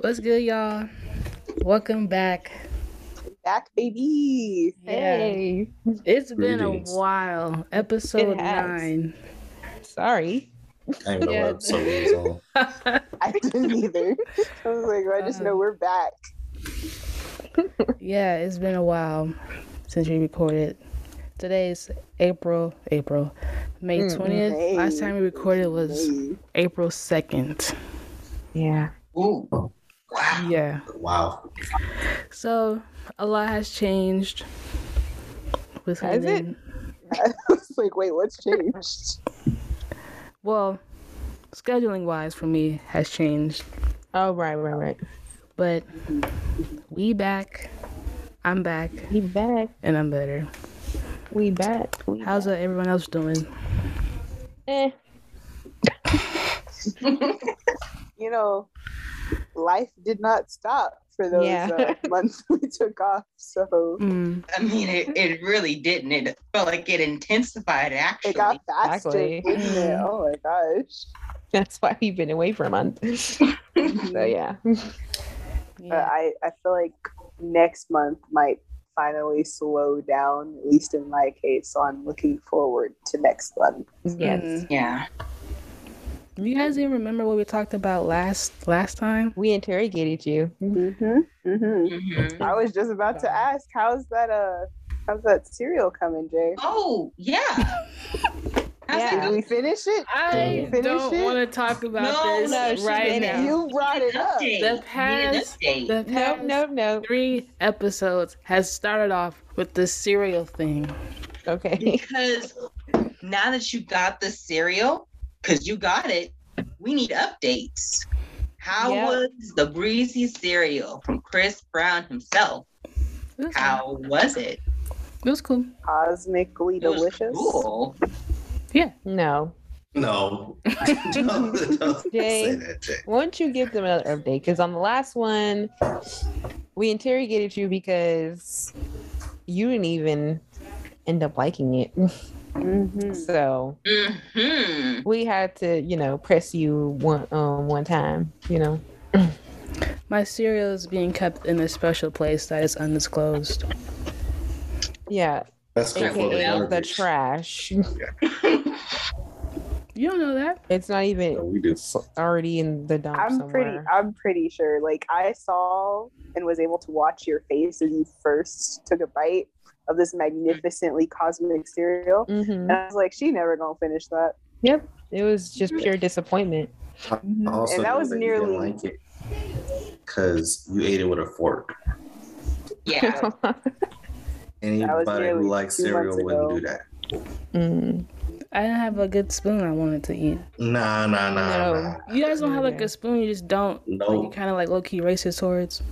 What's good, y'all? Welcome back. Back, baby. Yeah. Hey, It's been a while. Episode nine. sorry. I didn't know Yeah. what episode it was on. I didn't either. I was like, I just know we're back. yeah, it's been a while since we recorded. Today's April, April, May Mm, 20th. May. Last time we recorded was Hey. April 2nd. Yeah. Ooh. Wow. Yeah. Wow. So a lot has changed. With Has it? I was like, wait, what's changed? Well, scheduling wise for me has changed. Oh, right, right, right. But we back. I'm back We back. and I'm better. We back. We How's uh, everyone else doing? Eh. You know, life did not stop for those Yeah. uh, months we took off. So Mm, I mean, it, it really didn't. It felt like it intensified, actually. it got faster, Exactly. didn't it? Mhm. Oh my gosh. That's why we've been away for a month. so yeah. But yeah. I, I feel like next month might finally slow down, at least in my case. So I'm looking forward to next month. Yes. Mm. yeah. You guys even remember what we talked about last last time? We interrogated you. Mm-hmm. Mm-hmm. hmm I was just about to ask, how's that uh how's that cereal coming, Jay? Oh, yeah. How's Yeah. it Did we finish it? I Finish don't it? want to talk about No, this no, right didn't. now. You brought it up. Update. The Need an past- update. The Nope, past nope, nope. three episodes has started off with the cereal thing. Okay. because now that you got the cereal, because you got it, we need updates. How Yeah. was the breezy cereal from Chris Brown himself? Was, How was it? it was cool. Cosmically It was delicious. cool. No. No. don't, don't Jay. say that, Jay. Why don't you give them another update? Because on the last one, we interrogated you because you didn't even end up liking it. Mhm. So hmm we had to, you know, press you one um one time, you know. My cereal is being kept in a special place that is undisclosed. Yeah, That's good for the aka the garbage. trash. You don't know that? It's not No, even we do. already in the dump I'm somewhere. pretty I'm pretty sure. Like I saw and was able to watch your face as you first took a bite of this magnificently cosmic cereal. Mhm. And I was like, she never gonna finish that. Yep, it was just pure disappointment. I also And that was you didn't nearly- like it because you ate it with a fork. Yeah. Anybody who likes cereal wouldn't do that. Mm. I didn't have a good spoon I wanted to eat. Nah, nah, nah, No. nah. You guys don't have like Yeah. a spoon, you just don't. Like you kind of like low key racist towards.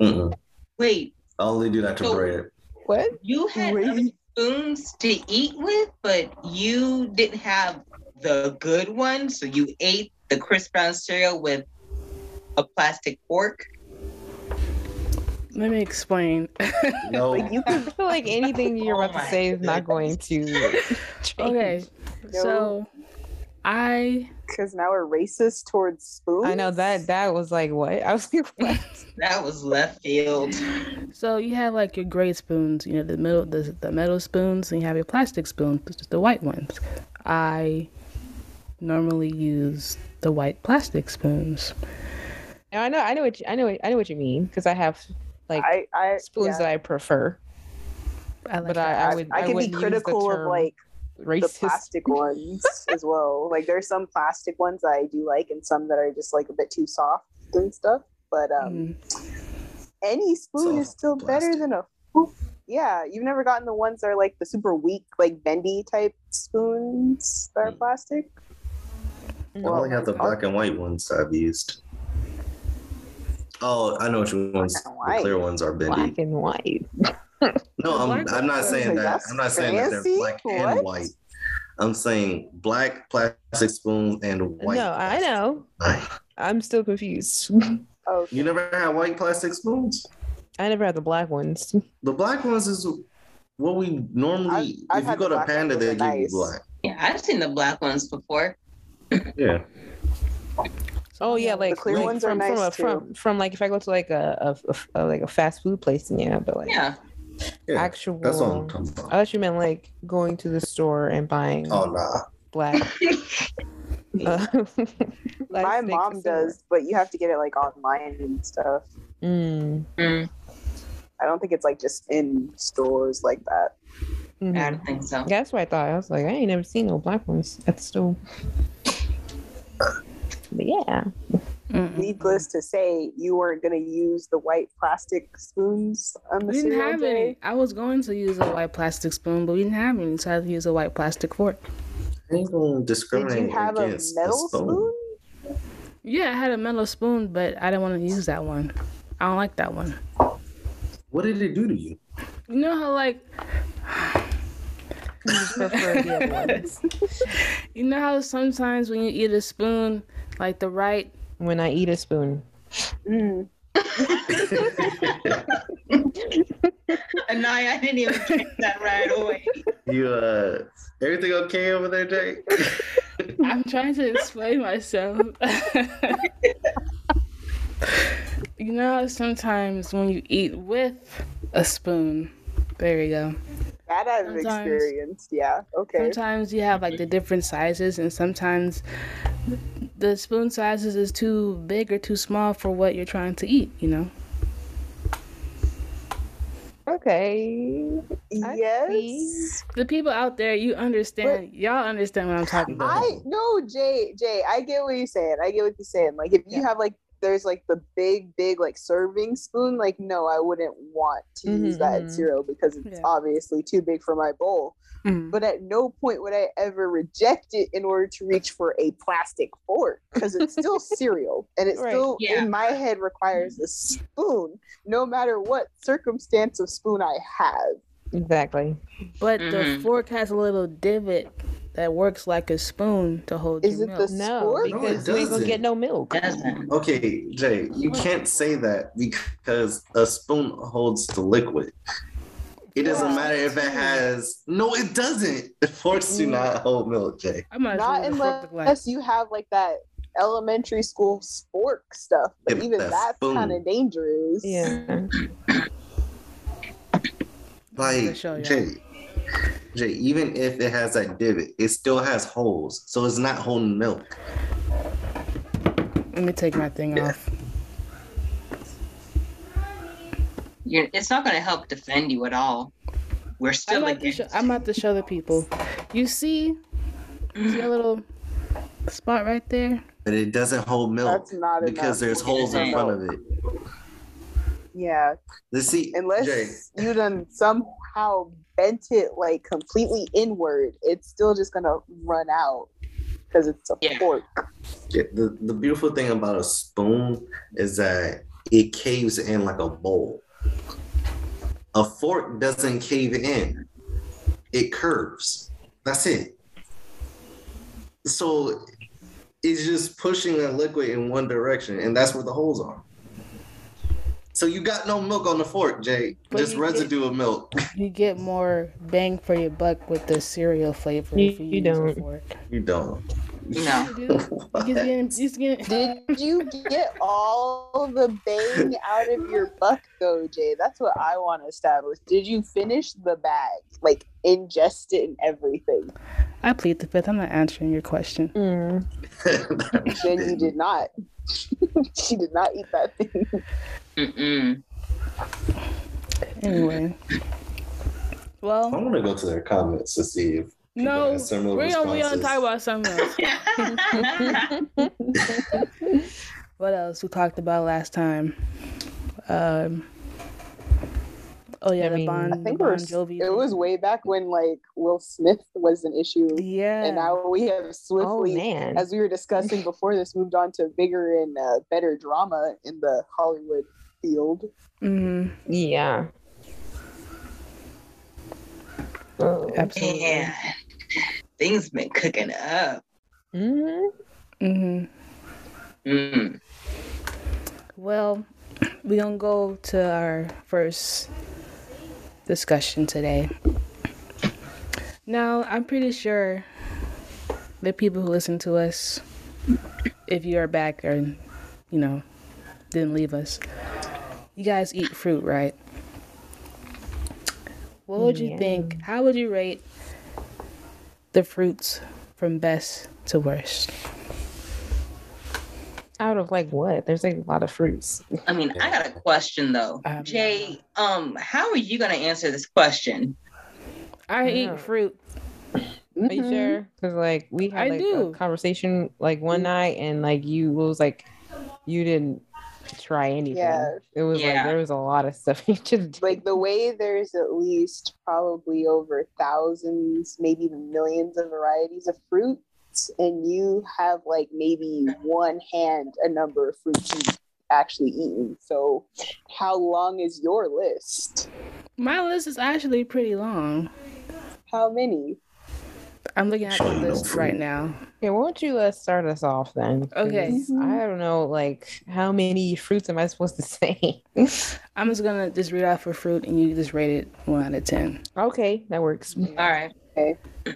Mm-mm. Wait, I only do that to So- bread. What? you had Wait. spoons to eat with, but you didn't have the good one, so you ate the Chris Brown cereal with a plastic fork. Let me explain. No. Like you I could feel like anything you're Oh about to oh my say is not going to change. okay, No. so I because now we're racist towards spoons. I know that that was like what? I was like, what? That was left field. so you have like your gray spoons, you know, the middle the, the metal spoons, and you have your plastic spoons, which is the white ones. I normally use the white plastic spoons. No, I know, I know what you, I know, what- I know what you mean because I have like I, I spoons yeah. that I prefer, I like but that. I, I I, would I can be wouldn't use the critical of term like the plastic ones as well. Like there's some plastic ones that I do like, and some that are just like a bit too soft and stuff. But um, Mm. any spoon is Soft still better than a. Yeah, you've never gotten the ones that are like the super weak, like bendy type spoons that are Mm. plastic. I only have the black and white ones I've used. Oh, I know which ones. Black and The clear ones are bendy. black bendy. and white. No, I'm, I'm not saying that. I'm not saying that they're black What? and white. I'm saying black plastic spoons and white. no, I know. I'm still confused. Oh, You never had white plastic spoons? I never had the black ones. The black ones is what we normally. I've- I've if you go to Panda, they they're give you black. Yeah, I've seen the black ones before. Yeah. Oh yeah, like clear like ones are from from, nice, a, from from like if I go to like a, a, a- a- like a fast food place, yeah, but like Yeah. Yeah, actual. that's what I'm talking I thought you meant like going to the store and buying Oh nah. black. uh, My mom silver. does, but you have to get it like online and stuff. Mm, Mm, I don't think it's like just in stores like that. mhm. I don't think so. Yeah, that's what I thought. I was like, I ain't never seen no black ones at the store. But yeah. Mm-mm. Needless to say, you weren't gonna use the white plastic spoons on the We didn't have Jay. any. I was going to use a white plastic spoon, but we didn't have any, so I had to use a white plastic fork. I ain't gonna Did you have a metal spoon. spoon? Yeah, I had a metal spoon, but I didn't want to use that one. I don't like that one. What did it do to you? You know how like You just prefer the other ones. you know how sometimes when you eat a spoon, like the right When I eat a spoon. Mm. And I, I didn't even catch that right away. you uh, everything okay over there, Jake? I'm trying to explain myself. you know sometimes when you eat with a spoon, there you go. That I've Sometimes. experienced. Yeah. Okay. Sometimes you have like the different sizes, and sometimes the spoon sizes is too big or too small for what you're trying to eat. You know. Okay. I yes. The people out there, you understand. y'all understand what I'm talking about. I no, Jay, Jay, I get what you're saying. I get what you're saying. Like if you have like there's like the big, big like serving spoon, like no, I wouldn't want to use Mhm, that in mhm. cereal because it's Yeah. obviously too big for my bowl. Mhm. But at no point would I ever reject it in order to reach for a plastic fork because it's still cereal and it Right. still Yeah. in my head requires a spoon, no matter what circumstance of spoon I have. Exactly. But the Mhm. fork has a little divot that works like a spoon to hold Is your it milk. the No, Spork? No, it because we ain't gonna get no milk. Doesn't. Okay, Jay, you can't say that because a spoon holds the liquid. It doesn't Yeah. matter if it has. No, it doesn't. Forks do not mm. hold milk, Jay. I'm not, Not sure what the fork look like. unless you have like that elementary school spork stuff. But Yeah, even that's kind of dangerous. Yeah. Like show y'all. Jay, Jay, even if it has that divot, it still has holes, so it's not holding milk. Let me take my thing Yeah. off. You're, it's not going to help defend you at all. We're I'm still about, to against. show, I'm about to show the people. You see, you see a little spot right there? But it doesn't hold milk That's not because enough. there's holes in front of it. Yeah, Let's see, unless Jay. you done somehow bent it like completely inward, it's still just gonna run out because it's a Yeah. fork. Yeah, the, the beautiful thing about a spoon is that it caves in like a bowl. A fork doesn't cave in, it curves. That's it. So it's just pushing the liquid in one direction, and that's where the holes are. So you got no milk on the fork, Jay. But just you residue of milk. You get more bang for your buck with the cereal flavor You- if you, you use don't. fork. You don't. No. You do. You just getting, just getting, Did you get all the bang out of your buck though, Jay? That's what I want to establish. Did you finish the bag, like ingest it and everything? I plead the fifth. I'm not answering your question. Mm. Then you did not. she did not eat that thing. Mm-mm. Anyway. Well, I Well, want to go to their comments to see if no, similar we're gonna, we gonna responses. talk about something else. What else we talked about last time? Um. Oh yeah, I the mean- Bon, I think the we're, Bon Jovi. it was way back when like Will Smith was an issue, Yeah. and now we have Oh swiftly, man. as we were discussing before this, moved on to bigger and uh, better drama in the Hollywood field. hmm Yeah. Oh. Absolutely. yeah. Things been cooking up. hmm hmm Mm. Well, we gonna go to our first discussion today. Now, I'm pretty sure the people who listen to us, if you are back or, you know, didn't leave us, you guys eat fruit, right? What would you Yeah. think? How would you rate the fruits from best to worst? Out of like what? There's like a lot of fruits. I mean, I got a question though. Um, Jay, um, how are you gonna answer this question? I Yeah. eat fruit. Are you Mhm. sure? Because like we had I like do. a conversation like one night, and like you was like you didn't try anything. Yeah. It was Yeah. like there was a lot of stuff you just did. Like the way there's at least probably over thousands, maybe even millions of varieties of fruits, and you have like maybe one hand a number of fruits you've actually eaten. So, how long is your list? My list is actually pretty long. How many? I'm looking at Sure the you know list right now. Okay, why don't you uh, start us off then? Okay. Mhm. I don't know, like how many fruits am I supposed to say? I'm just gonna just read off a fruit and you just rate it one out of ten. okay, that works. All right.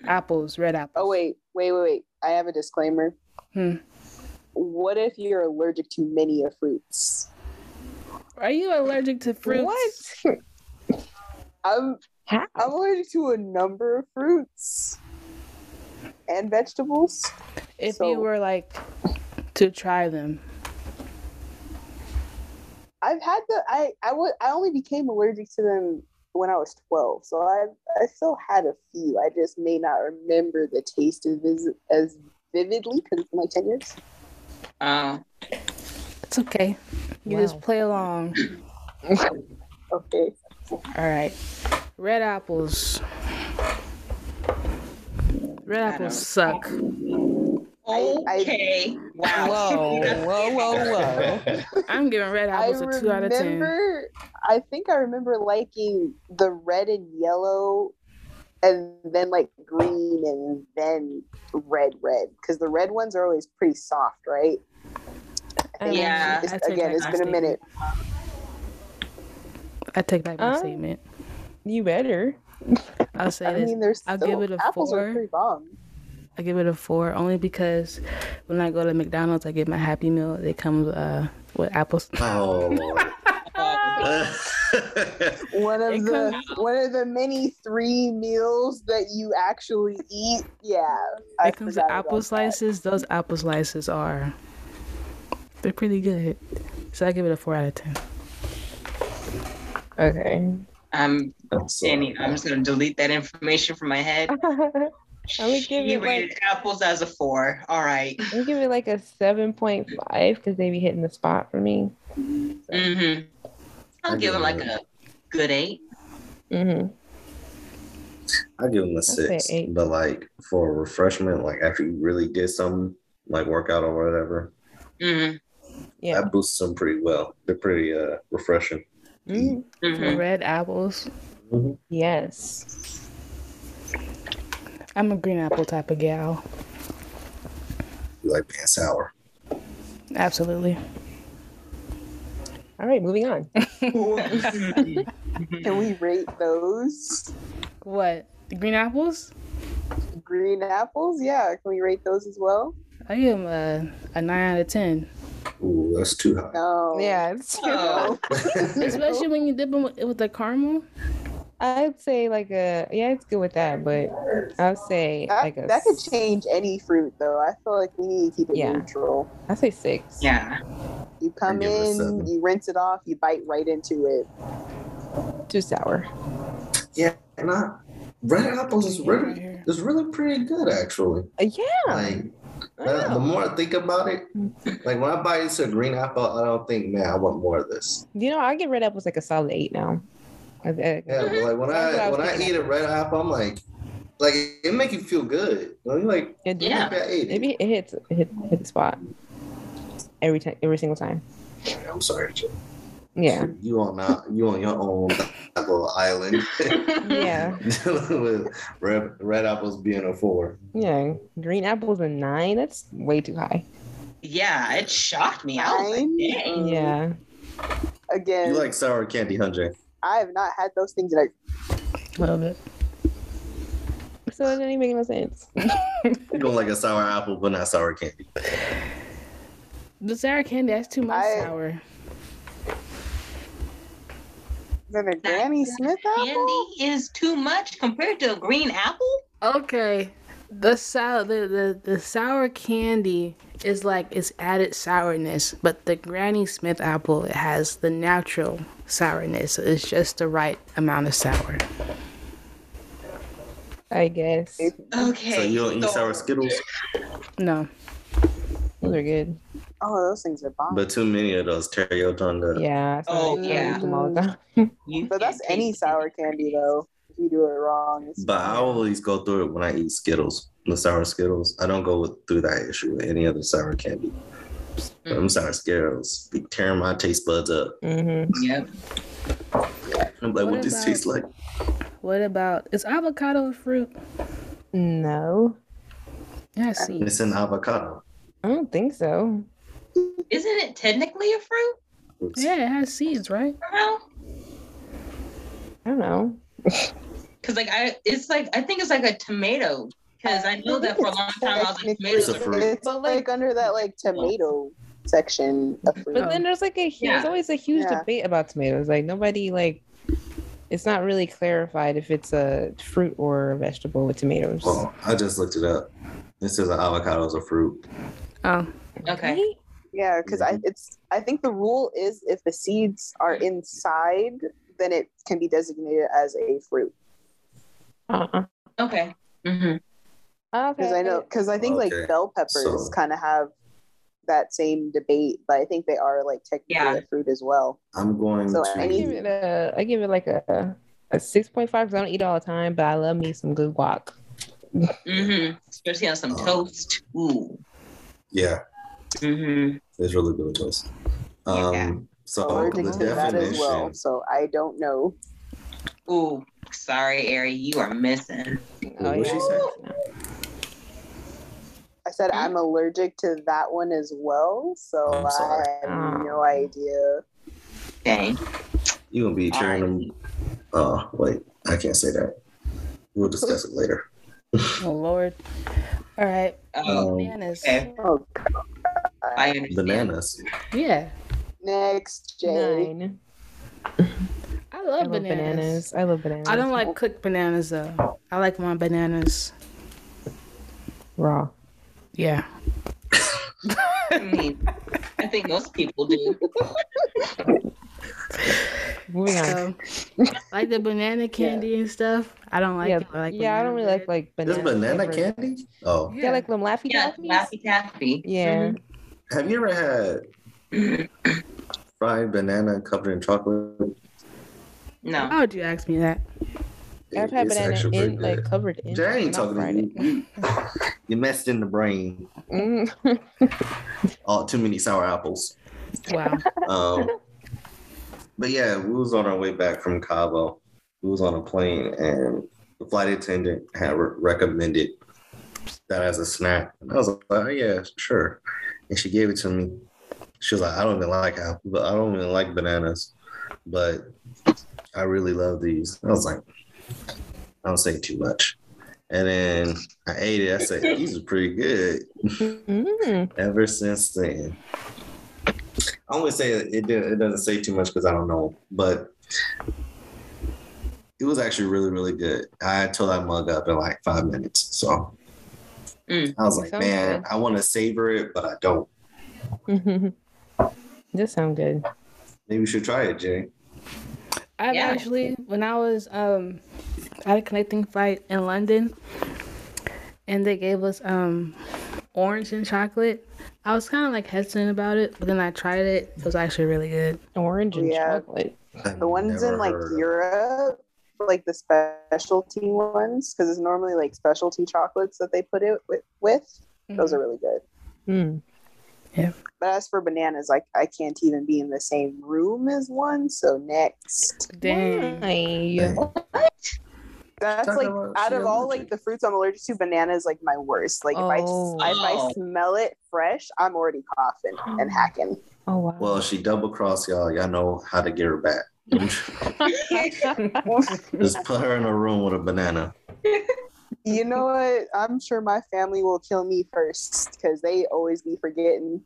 Apples, red apples. Oh wait, wait, wait, wait. I have a disclaimer. Hmm. What if you're allergic to many of fruits? Are you allergic to fruits? What? I'm How? I'm allergic to a number of fruits and vegetables. If So- you were like to try them, I've had the I I wa- I only became allergic to them when I was 12. So I I still had a few. I just may not remember the taste as vis- as vividly because it's my 10 years. Uh, it's okay. You just play along. Okay. All right. Red apples. Red apples don't- suck. I- I- okay. wow. Whoa, whoa, whoa, whoa. I'm giving red I apples a two out of ten. remember I think I remember liking the red and yellow and then like green and then red red because the red ones are always pretty soft, right? And Yeah, it's- again, it's my been a minute. I take back my Um, statement. You better. I'll say I this. mean, there's I'll still, give it a apples four. are pretty bomb. I give it a four only because when I go to McDonald's, I get my Happy Meal. It comes uh, with apples. Oh. One of It the one of the many three meals that you actually eat. Yeah, I It comes with forgot about apple that. slices. Those apple slices are they're pretty good. So I give it a four out of ten. Okay. I'm I'm sorry. Annie, I'm just gonna delete that information from my head. I would give you it rated apples as a four. All right. I would give it like a seven point five because they be hitting the spot for me. Mm-hmm. I'll I give give him like a good eight. Mm-hmm. I give them a six, but like for refreshment, like after you really did something, like workout or whatever, Mm-hmm. Yeah. that boosts them pretty well. They're pretty uh refreshing. Mhm. Mm-hmm. Red apples. Yes. I'm a green apple type of gal. You like being sour. Absolutely. All right, moving on. Can we rate those What? The green apples? green apples? Yeah, can we rate those as well? I give them a, a nine out of ten. Ooh, that's too high. No. Yeah, it's, too Oh. Especially when you dip them with, with the caramel. I'd say like a yeah, it's good with that, but I'd say That, like a that could change any fruit though. I feel like we need to keep it Yeah. neutral. I'd say six. Yeah. You come give it a in, you rinse it off, you bite right into it. Too sour. yeah, and I, red apples is Yeah, right really here. is really pretty good actually. Uh, yeah. Like I uh, the more I think about it, like when I bite into a green apple, I don't think, man, I want more of this. You know, I get red apples like a solid eight now. I- I- Yeah, but like when I I when I eat a red apple, I'm like, like it make you feel good. You know, you're like, It, Yeah. maybe I ate it. Maybe it hits it hit, hit the spot every time, every single time. I'm sorry, Joe. Yeah, You on not you on your own little island. yeah, with red red apples being a four. yeah. Green apples a nine. That's way too high. Yeah, it shocked me. I was like, Nine? dang. Yeah. Again, You like sour candy, huh, Jay? I have not had those things in a Love it. So it didn't even make no sense. You don't like a sour apple, but not sour candy. The sour candy, that's too much I- sour. Then a Granny Smith apple? Candy is too much compared to a green apple. Okay. The sour the, the, the sour candy is like it's added sourness, but the Granny Smith apple it has the natural sourness. So it's just the right amount of sour. I guess Okay. So you don't eat so- sour Skittles, No. those are good. Oh, those things are bomb. but too many of those tear your tongue up. Yeah. Oh, yeah. them all the time. You but that's any sour candy though. If you do it wrong, it's But I always go through it when I eat Skittles, the sour Skittles. I don't go through that issue with any other sour candy. Mm. Them sour Skittles be tearing my taste buds up. hmm. Yep. I'm like, what, What this about- tastes like? What about is avocado a fruit? No, Yeah, see. It's an avocado. I don't think so. Isn't it technically a fruit? Yeah, it has seeds, right? Somehow? I don't know. Cause like I, it's like I think it's like a tomato. Cause I know that for a long time I was like tomatoes It's a are fruit. It's But, like, like- under that like tomato section of fruit. But then there's like a hu- there's always a huge Yeah. debate about tomatoes. Like nobody like it's not really clarified if it's a fruit or a vegetable with tomatoes. Well, I just looked it up. It says an avocado is a fruit. Oh, Okay. Right? Yeah, because I mm-hmm. it's I think the rule is if the seeds are inside, then it can be designated as a fruit. Uh-uh. Okay. hmm Okay. Because I know because I think Okay, like bell peppers so- kind of have that same debate, but I think they are like technically Yeah. a fruit as well. I'm going So to. I give it a I give it like a a six point five because I don't eat all the time, but I love me some good guac. Mm-hmm. Especially on some Oh. toast. Ooh. yeah, Mm-hmm. it's really good toast. Um, Yeah. so Allergic the to that as well, so I don't know. Ooh. Sorry, Ari, you are missing. Oh, What'd she say? I said? I'm allergic to that one as well, so I'm sorry. I have Oh. no idea. Dang. You gonna be cheering them? Oh wait, I can't say that. We'll discuss it later. oh Lord. All right. Oh, Um, Bananas. okay. Oh, I understand. bananas. Yeah. next, Jay. Nine. I I love love bananas. bananas. I love bananas. I don't like cooked bananas though. I like my bananas. raw. Yeah. I mean, I think most people do. Moving on. So, like the banana candy and stuff. I don't like yeah, it. I like yeah, I don't really like banana like There's banana. banana candy. Oh, Yeah, like them Laffy Yeah, Taffies? Laffy Taffy. Yeah. have you ever had fried banana covered in chocolate? No. Why would you ask me that? I've had It's banana in pretty like good. covered in. Jay ain't talking fried to you. you messed in the brain. Mm. Oh, too many sour apples. Wow. Um, but yeah, we was on our way back from Cabo. We was on a plane, and the flight attendant had re- recommended that as a snack. And I was like, oh, yeah, sure. And she gave it to me. She was like, I don't even like apple, but I don't even like bananas, but I really love these. I was like, I don't say too much. And then I ate it. I said, these are pretty good. Mm. Ever since then, I wouldn't say it. It, doesn't say too much because I don't know, but it was actually really, really good. I tore that mug up in like five minutes. So Mm. I was like, man, good. I want to savor it, but I don't. Does sound good. Maybe we should try it, Jay. I've Yeah. actually, when I was um at a connecting flight in London, and they gave us um orange and chocolate. I was kind of like hesitant about it, but then I tried it. It was actually really good. Orange and Yeah. chocolate. I've The ones in like Europe, like the specialty ones, because it's normally like specialty chocolates that they put it with. with. Those are really good. Mm. But as for bananas, like I can't even be in the same room as one. So next, Dang. Why? Dang. that's Talk like out of all allergic. like the fruits I'm allergic to, banana is like my worst. Like if I Oh. if I Oh. smell it fresh, I'm already coughing and hacking. Oh wow. Well, she double crossed y'all. Y'all know how to get her back. Just put her in a room with a banana. You know what? I'm sure my family will kill me first because they always be forgetting.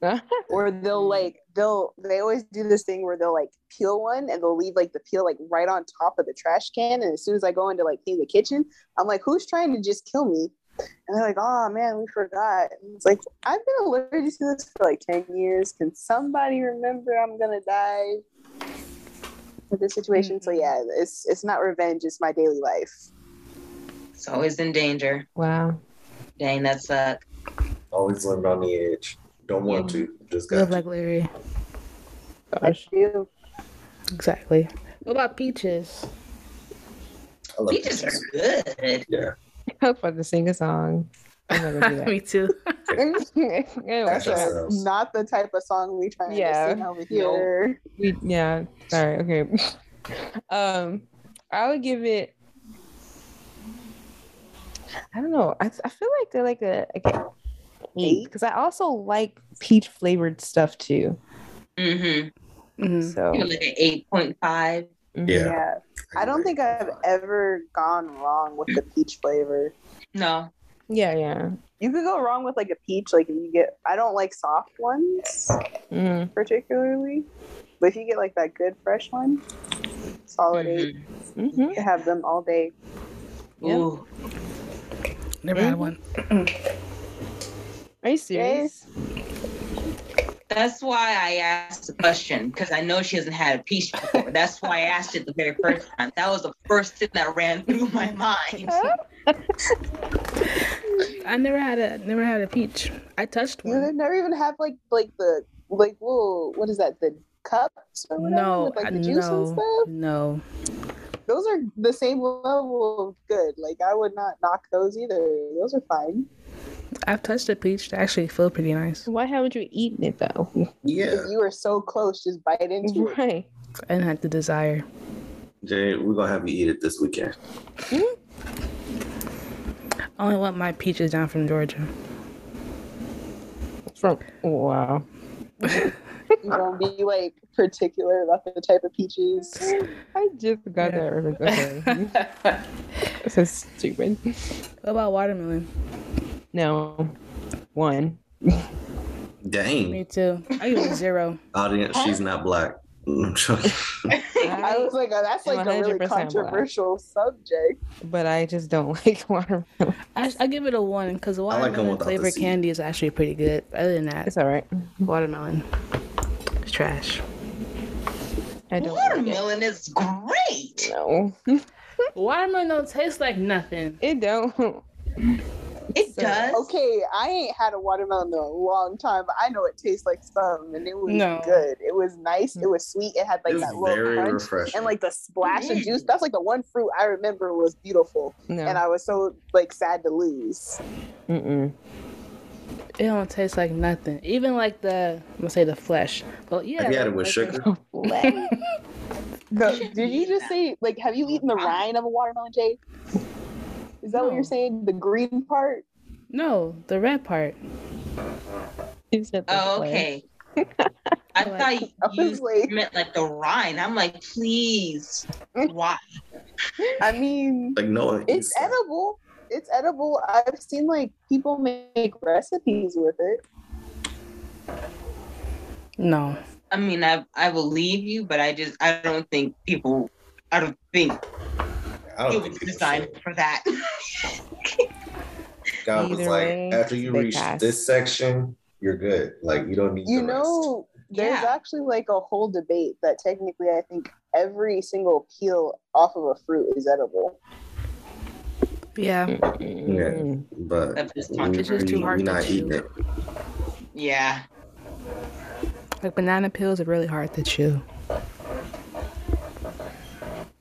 or they'll like they'll they always do this thing where they'll like peel one and they'll leave like the peel like right on top of the trash can. And as soon as i go into like clean the kitchen i'm like who's trying to just kill me? And they're like oh man we forgot. And it's like i've been allergic to this for like 10 years. Can somebody remember i'm gonna die? With this situation so mm-hmm. yeah it's it's not revenge it's my daily life It's always in danger. wow. Dang, that sucks. Always lived on the edge. Don't want to. Just Live got like Larry. i Gosh. do Exactly. What about peaches? I love Peaches are good. Yeah. I'm about to sing a song. I'm gonna do that. Me too. Yeah, that's Gotcha. not the type of song we try Yeah. to sing over here we, yeah. Sorry. Okay. um, I would give it. I don't know. I, I feel like they're like a like an eight Eight? because I also like peach flavored stuff too. Mm-hmm. Mhm. So You're like an eight point five. mhm. Yeah. yeah I don't think I've ever gone wrong with the peach flavor. No. yeah, yeah. You could go wrong with like a peach, like if you get. I don't like soft ones Mhm. particularly, but if you get like that good fresh one, solid eight. Mhm. Mhm. You can have them all day. Yeah. Ooh. Never had one. Are you serious? That's why I asked the question because I know she hasn't had a peach before. That's why I asked it the very first time. That was the first thing that ran through my mind. I never had a never had a peach. I touched You one. never even have like like the like little what is that the cups or whatever No, with, like the uh, juice and no, stuff. no. Those are the same level of good. Like I would not knock those either. Those are fine. I've touched a peach. They actually feel pretty nice. Why haven't you eaten it though? Yeah. If you were so close, just bite into it. Right. I didn't have the desire. Jay, we're gonna have you eat it this weekend. Hmm. I only want my peaches down from Georgia. From wow. You don't be like particular about the type of peaches. I just got Yeah. that reference. Okay. so stupid. What about watermelon? No. One. Dang. Me too. I give it zero. Audience, she's not black. I'm joking. I was like, oh, that's like a really 100% black. controversial subject. but I just don't like watermelon. I, I give it a one because the I like 'em watermelon without flavored candy is actually pretty good. Other than that, It's all right. watermelon is trash. I don't. Watermelon is great. No. Watermelon don't taste like nothing. It don't. It So- does. Okay, I ain't had a watermelon in a long time, but I know it tastes like something, and it was No. good. It was nice. It was sweet. It had like It's that little crunch refreshing. and like the splash of mm. juice. That's like the one fruit I remember was beautiful, No. and I was so like sad to lose. Mm-mm. It don't taste like nothing. Even like the I'm gonna say the flesh. But yeah, have you had it like- with like sugar? the- The, did you just say like have you eaten the rind of a watermelon, Jay? Is that what you're saying? The green part? no, the red part. You said the Oh, okay. I thought you, I like- meant like the rind. I'm like, please, why? I mean, Like no one it's eats that. edible. It's edible. I've seen like people make recipes with it. No. I mean, I I believe you, but I just I don't think people. I don't think I don't it think was designed should. for that. God was like, way, after you reach pass. this section, you're good. Like you don't need You the know, there's Yeah. actually like a whole debate that technically I think every single peel off of a fruit is edible. Yeah. Rest. But That's just we, It's just too hard we to not chew. eating it. yeah. Like banana peels are really hard to chew.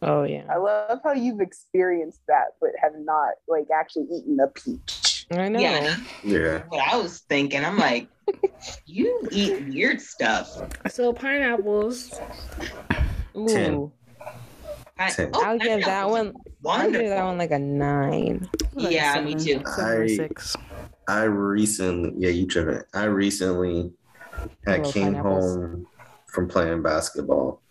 Oh yeah. I love how you've experienced that, but have not like actually eaten a peach. I know. Yeah. Yeah. What I was thinking, I'm like, you eat weird stuff. So pineapples. Ooh. Ten. I, Ten. oh, I'll give that one. I'll give Wonderful. that one like a nine. like Yeah, me too. Seven or I- six. I recently, yeah, you tripping. I recently had Little came pineapples. home from playing basketball,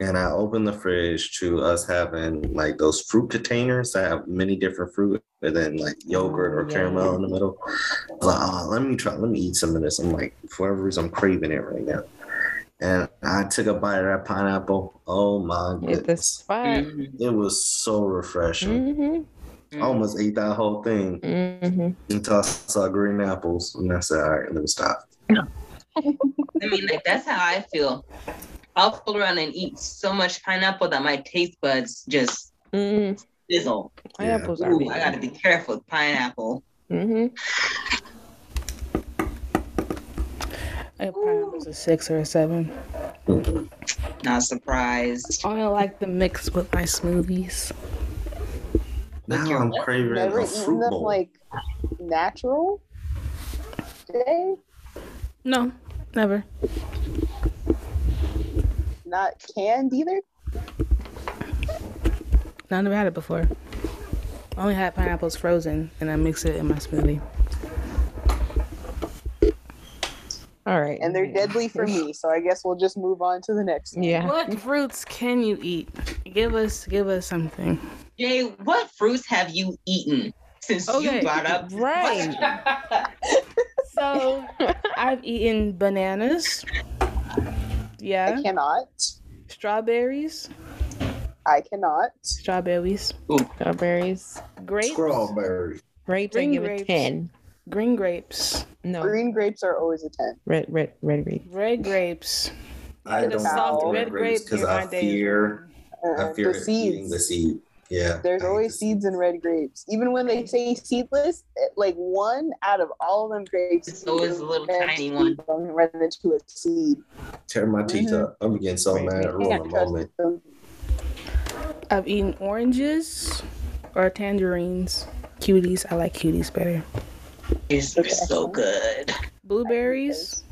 and I opened the fridge to us having like those fruit containers that have many different fruit, and then like oh, yogurt or Yeah. caramel in the middle. I was like, oh, let me try, let me eat some of this. I'm like, for whatever reason, I'm craving it right now. And I took a bite of that pineapple. Oh my Hit goodness. spot. It was so refreshing. Mm-hmm. I almost ate that whole thing Mm-hmm. until I saw green apples. And I said, all right, let me stop. I mean, like that's how I feel. I'll pull around and eat so much pineapple that my taste buds just Mm-hmm. fizzle. Pineapples are Ooh, I gotta be careful with pineapple. Mm-hmm. I think pineapple's a six or a seven. Not surprised. I only like the mix with my smoothies. Now your I'm craving Never a eaten fruit them bowl. like natural. Jay? No, never. Not canned either. No, I never had it before. I only had pineapples frozen, and I mix it in my smoothie. All right. And they're deadly for me, so I guess we'll just move on to the next one. Yeah. What fruits can you eat? Give us, give us something. Jay, what fruits have you eaten since Okay, you brought up right. So I've eaten bananas. Yeah, I cannot. strawberries, I cannot. strawberries, Strawberries. grapes, Strawberries. Grapes, I give grapes. a 10. Green grapes, No. Green grapes are always a 10. Red, red, red grapes. red grapes. I The don't soft like red red grapes because I my day is fear Uh, I fear the eating the seeds. seed. Yeah. There's I always the seeds in red grapes. Even when they say seedless, it- like one out of all of them grapes It's always a little is tiny one. rather than to a seed. Tear my teeth Mhm. up. I'm getting so Right. mad. You Ruin can't a trust moment. them. I've eaten oranges or tangerines. Cuties. I like cuties better. These are so good. Blueberries.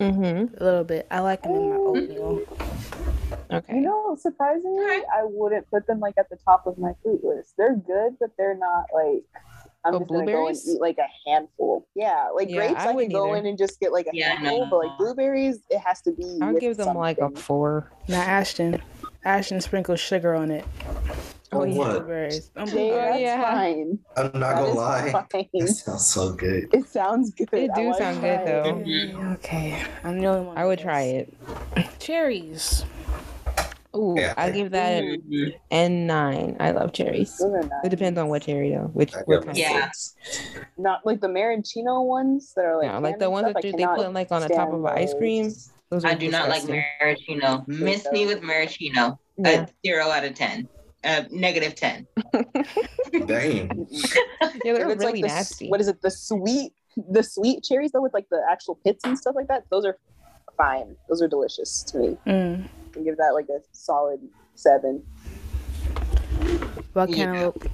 Mm-hmm. A little bit. I like them in my oatmeal. Okay. You know, surprisingly, Okay. I wouldn't put them like at the top of my fruit list. They're good, but they're not like I'm Oh, just gonna go and eat like a handful. Yeah, like Yeah, grapes, I I, can wouldn't go either. in and just get like a Yeah, handful, but like blueberries, it has to be. I'll give them like a four. Now Ashton. Ashton sprinkles sugar on it. Oh, On yeah. what? Blueberries. Jay, Oh, that's yeah. fine. I'm not That gonna lie. fine. That sounds so good. It sounds good. It I do wanna sound good, it. though. Mhm. Okay. I'm the only one. I would try it. Cherries. Ooh, Yeah. I give that Mhm. an nine. I love cherries. Nice. It depends on what cherry though. Which I what kind? it a Yeah. six. Not like the maraschino ones that are like Yeah, like the ones stuff, that I they cannot put like on the top of stand ice those. cream. Those I do not like disgusting. maraschino. Miss me with maraschino. Yeah. A zero out of ten. Uh, negative ten. Damn. Yeah, they're it's really like the, nasty. What is it? The sweet, the sweet cherries though, with like the actual pits and stuff like that. Those are fine. Those are delicious to me. Mm. I can give that like a solid seven. About Yeah. cantaloupe.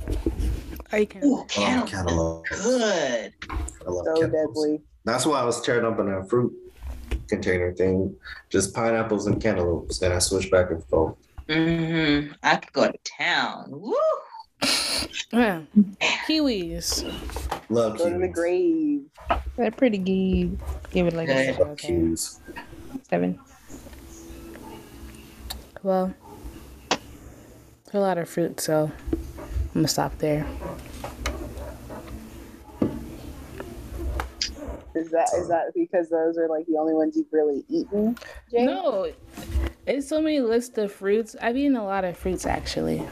Are you Ooh, cantaloupe? I love cantaloupe. cantaloupe. Good. I love So cantaloupes. deadly. That's why I was tearing up in that fruit container thing. Just pineapples and cantaloupes. And I switched back and forth. Hmm I could go to town. Woo! Yeah. Kiwis. Love Go to the grave. They're pretty good. Give it like a seven. Kiwis. seven. Well, a lot of fruit, so I'm gonna stop there. Is that is that because those are like the only ones you've really eaten? Jay? No, it's so many lists of fruits. I've eaten a lot of fruits actually.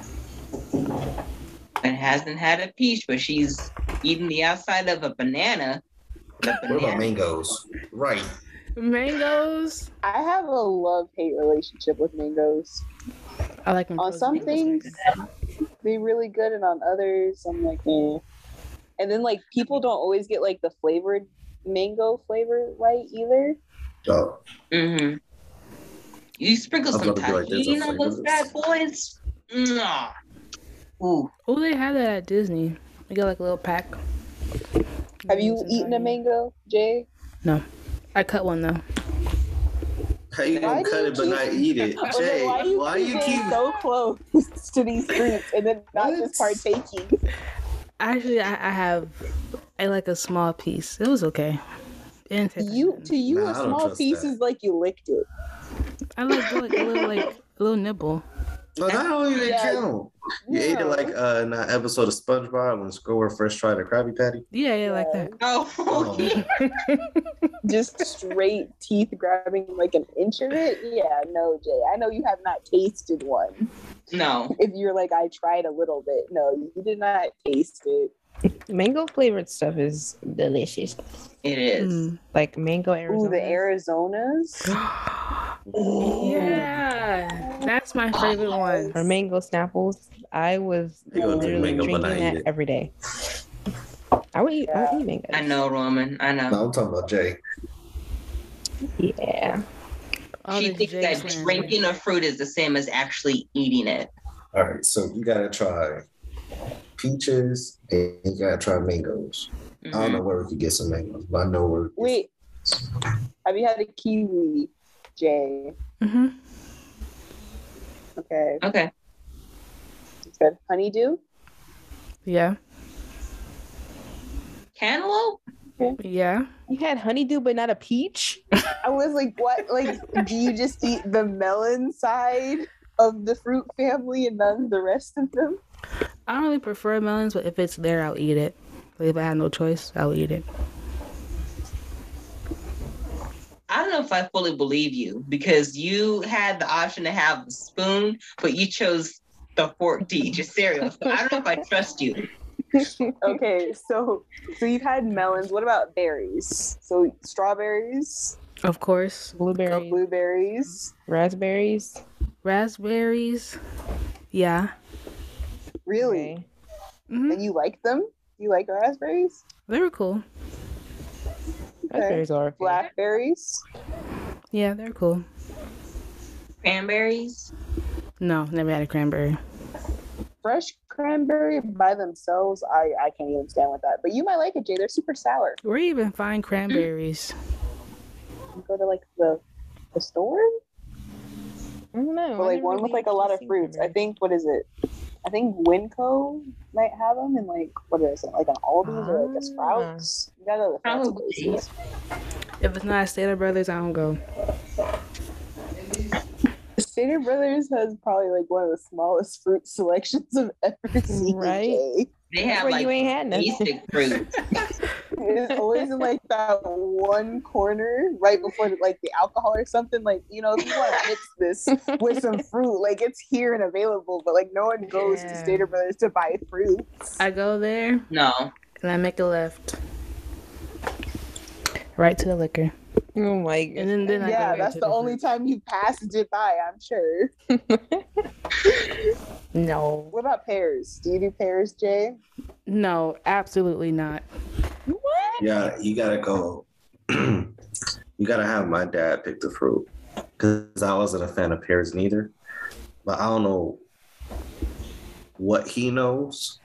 And hasn't had a peach, but she's eating the outside of a banana. The What about banana. mangoes? Right. Mangoes. I have a love hate relationship with mangoes. I like them On some things, they're really good, and on others, I'm like, eh. And then like people don't always get like the flavored mango flavor right either. Oh, hmm You sprinkle I was some about to be like, there's a Tajín on those bad boys. Mwah. Ooh. Oh, they have that at Disney. They got like a little pack. Have you Mangoes and eaten a mango, Jay? No. I cut one though. how you Why gonna cut it but keep- not eat it? I like, Jay, why do you why keep you keep so close to these fruits and then not just partaking? Actually, I, I have I like a small piece. It was okay. It didn't taste You to you, Nah, a I don't small trust piece that. is like you licked it. I like, like a little like a little nibble. But that don't even Yeah. count. You ate it like uh, in that episode of SpongeBob when Squidward first tried a Krabby Patty. Yeah, yeah, like that. Oh, Oh. Just straight teeth grabbing like an inch of it. Yeah, no, Jay. I know you have not tasted one. no. If you're like, I tried a little bit. No, you did not taste it. Mango flavored stuff is delicious. It is. Mm. Like mango Arizona. Ooh, the Arizonas. yeah, that's my favorite one. or mango snapples. I was You gonna drink literally drinking that every day. I would eat, I would eat mango. I know, Roman. I know. No, I'm talking about Jay. Yeah. All she the thinks that Jason- drinking a fruit is the same as actually eating it. All right, so you gotta try peaches and you gotta try mangoes. I don't know where we could get some mangoes, but I know where. Wait, have you had a kiwi, Jay? Mhm. Okay, Okay. good. Honeydew. Yeah, Cantaloupe? yeah. You had honeydew, but not a peach. I was like, what? Like, do you just eat the melon side of the fruit family and none the rest of them? I don't really prefer melons, but if it's there, I'll eat it. Like, if I have no choice, I'll eat it. I don't know if I fully believe you because you had the option to have a spoon, but you chose the fork to eat your cereal. So I don't know if I trust you. Okay, so so you've had melons. What about berries? So strawberries, Of course, Blueberries, blueberries. raspberries. raspberries. Yeah. Really? Okay. hmm And you like them? You like raspberries? They were cool. Raspberries are. Blackberries. Yeah, they're cool. Cranberries? No, never had a cranberry. Fresh cranberry by themselves, I, I can't even stand with that. But you might like it, Jay. They're super sour. Where you even find cranberries? You go to like the the store, I don't know. but like one with like a lot of fruits. I think what is it? I think Winco might have them, and like what is it? Like an Aldi's or like a Ah. Sprouts. You gotta go to fancy places. If it's not Stater Brothers, I don't go. Stater Brothers has probably like one of the smallest fruit selections I've ever seen. Right? Jay. They have where like you ain't had nothing. basic fruit. It's always in like that one corner right before like the alcohol or something. Like you know, if you want to mix this with some fruit, like it's here and available, but like no one goes to Stater Brothers to buy fruits. I go there No. and I make a left. Right to the liquor. Oh my And then, then I yeah, go that's into the only time you passed it by. I'm sure. No. What about pears? Do you do pears, Jay? No, absolutely not. What? Yeah, you gotta go. you gotta have my dad pick the fruit because I wasn't a fan of pears neither. But I don't know what he knows.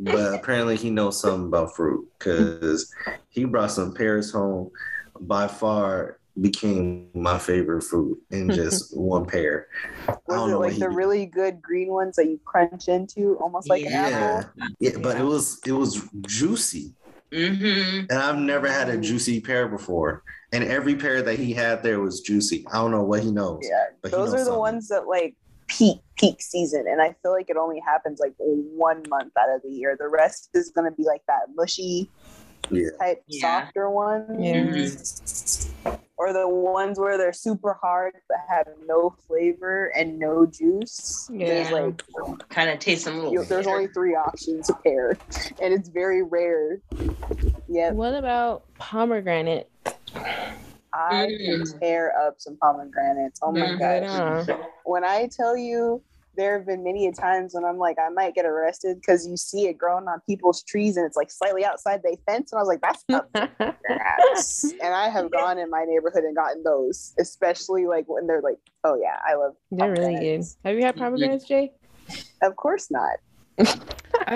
But apparently he knows something about fruit because he brought some pears home. By far became my favorite fruit in just one pear. I Was don't it know like the did. really good green ones that you crunch into, almost like an yeah, apple? yeah, but it was it was juicy. Mm-hmm. And I've never had a juicy pear before. And every pear that he had there was juicy. I don't know what he knows. Yeah, But those knows are the something. ones that like peak peak season, and I feel like it only happens like one month out of the year. The rest is gonna be like that mushy Yeah. type Yeah. softer ones. Yeah. Or the ones where they're super hard but have no flavor and no juice. There's like Kind of tastes a little. you, there's only three options of pear, and it's very rare. Yep, What about pomegranate? I Mm. could tear up some pomegranates. Oh my Mhm. Good, gosh. when I tell you there have been many a times when I'm like, I might get arrested because you see it growing on people's trees and it's like slightly outside the fence. And I was like, that's not grass. and I have gone in my neighborhood and gotten those, especially like when they're like, oh yeah, I love They're really good. Have you had pomegranates, Jay? Of course not. I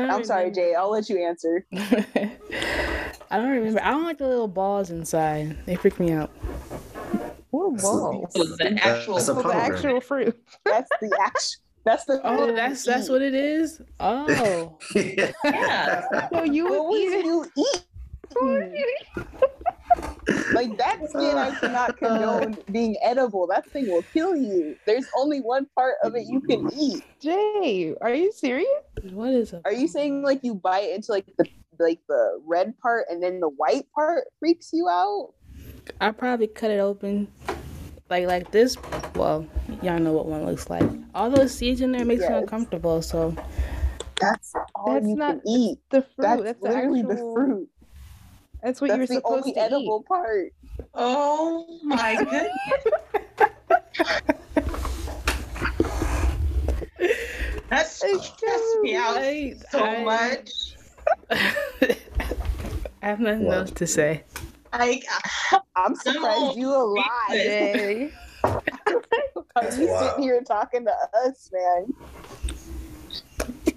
don't I'm sorry, remember. Jay. I'll let you answer. I don't remember. I don't like the little balls inside. They freak me out. Whoa, That's a- whoa. So the actual That's the actual fruit. That's the action. That's the Oh, that's that's what it is. Oh, Yeah. So you What would eat you eat? Like that skin, I cannot condone being edible. That thing will kill you. There's only one part of it you can eat. Jay, are you serious? What is it? Are you saying like you bite into like the like the red part and then the white part freaks you out? I probably cut it open, like like this. Well, y'all know what one looks like. All those seeds in there makes me Yes. uncomfortable. So That's all That's you not- can eat. The fruit. That's, That's, the literally actual, the fruit. That's what That's you're the supposed only to edible part. Oh my goodness. That stressed me out I, so I- much. I have nothing Wow. else to say. I, I'm surprised you alive. eat. Jay. Because you Wow. sitting here talking to us, man.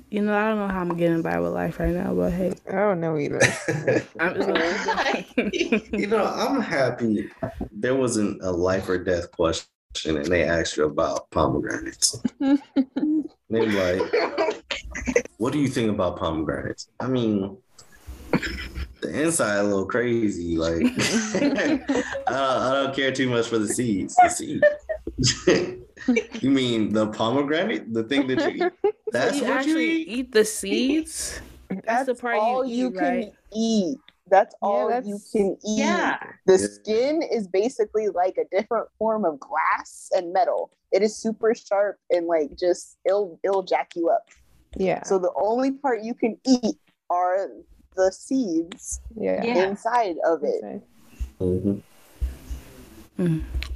You know, I don't know how I'm getting by with life right now, but hey, I don't know either. I'm just you know, I'm happy there wasn't a life or death question and they asked you about pomegranates. they were like, what do you think about pomegranates? I mean, the inside a little crazy. Like, I, don't, I don't care too much for the seeds. The seed. you mean the pomegranate, the thing that you eat? That's you what you eat. eat the seeds. That's, the part all you, you, eat, can right? eat. That's Yeah, all you can eat. yeah. The Yeah. skin is basically like a different form of glass and metal. It is super sharp and like just it'll it'll jack you up. yeah. So the only part you can eat are the seeds Yeah. Yeah. inside of it. Mhm.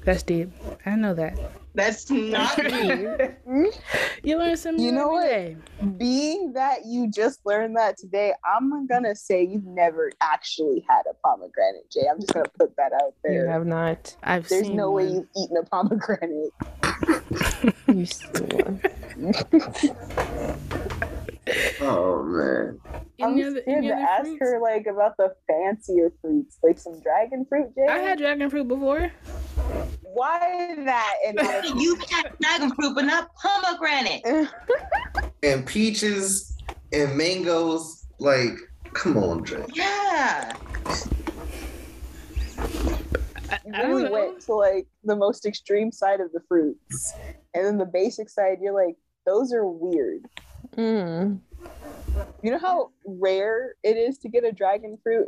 That's deep. I know that. That's not me. You learn something. You know every what? day. Being that you just learned that today, I'm gonna say you've never actually had a pomegranate, Jay. I'm just gonna put that out there. You have not. I've There's seen no way you've eaten a pomegranate. You still one. Oh man. I'm Any other, scared any to other ask fruits? her like about the fancier fruits, like some dragon fruit, Jay. I had dragon fruit before. Why that? And not a- you had dragon fruit, but not pomegranate. And peaches and mangoes, like, come on, Jay. Yeah. I, you I really went to like the most extreme side of the fruits, and then the basic side, you're like, those are weird. Mm. You know how rare it is to get a dragon fruit?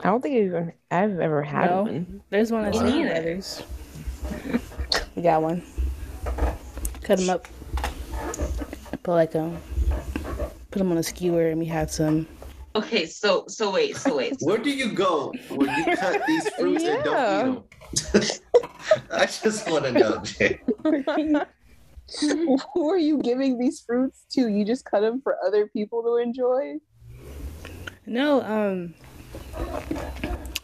I don't think even I've ever had No. one. There's one at Me Smith neither. We got one. Cut them up. Put like a put them on a skewer, and we had some. Okay, so so wait, so wait. Where do you go when you cut these fruits and don't eat them? I just want to know, Jay. Who are you giving these fruits to? You just cut them for other people to enjoy? No, um.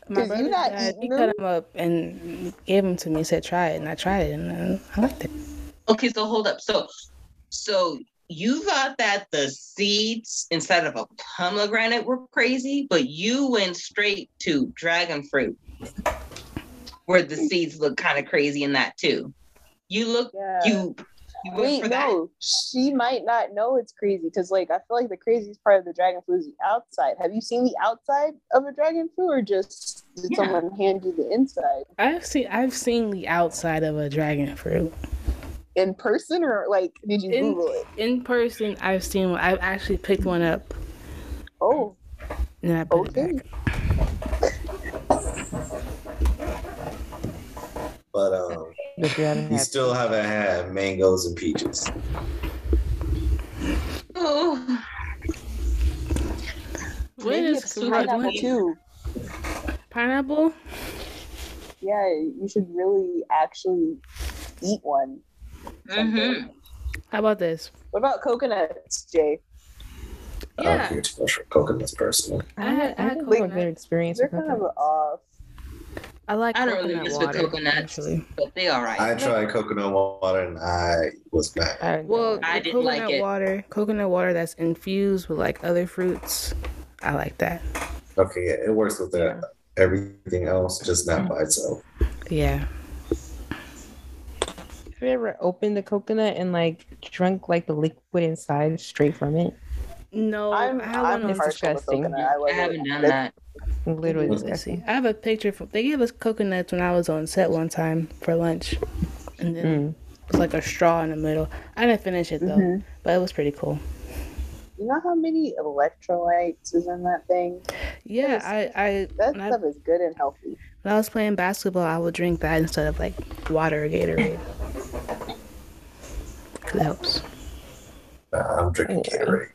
My 'Cause you brother not died, he eating cut them up and gave them to me. Said try it, and I tried it, and uh, I liked it. Okay, so hold up. So so you thought that the seeds inside of a pomegranate were crazy, but you went straight to dragon fruit, where the seeds look kind of crazy in that too. You look Yeah. you you went Wait, for no, she might not know it's crazy because, like, I feel like the craziest part of the dragon fruit is the outside. Have you seen the outside of a dragon fruit, or just did Yeah. someone hand you the inside I've seen I've seen the outside of a dragon fruit in person, or like did you In- Google it? in person. I've seen one. I've actually picked one up Oh, and then I put okay. it back. But um, But you haven't you had still haven't had mangoes and peaches. Oh, What Maybe is pineapple too. Pineapple? Yeah, you should really actually eat one. mm-hmm. How about this? What about coconuts, Jay? I don't Yeah. care too much for coconuts personally. I had, I had Like, a good experience They're kind of off. I like I don't really coconut mess with water, coconuts. Actually. but they all right. I tried coconut water and I was mad. I, Well, I didn't like coconut it. water, coconut water that's infused with like other fruits. I like that. Okay, yeah, it works with Yeah. Everything else, just not mm-hmm. by itself. Yeah. have you ever opened the coconut and like drunk like the liquid inside straight from it? No, I'm I have I'm one of It's those. partial to disgusting. coconut. I, I love haven't done that. Literally disgusting. I have a picture. From, they gave us coconuts when I was on set one time for lunch, and then Mm. it was like a straw in the middle. I didn't finish it though, Mhm. but it was pretty cool. You know how many electrolytes is in that thing? Yeah, Yes. I, I That when I stuff is good and healthy. when I was playing basketball, I would drink that instead of like water or Gatorade. Cause it helps. Nah, I'm drinking Gatorade.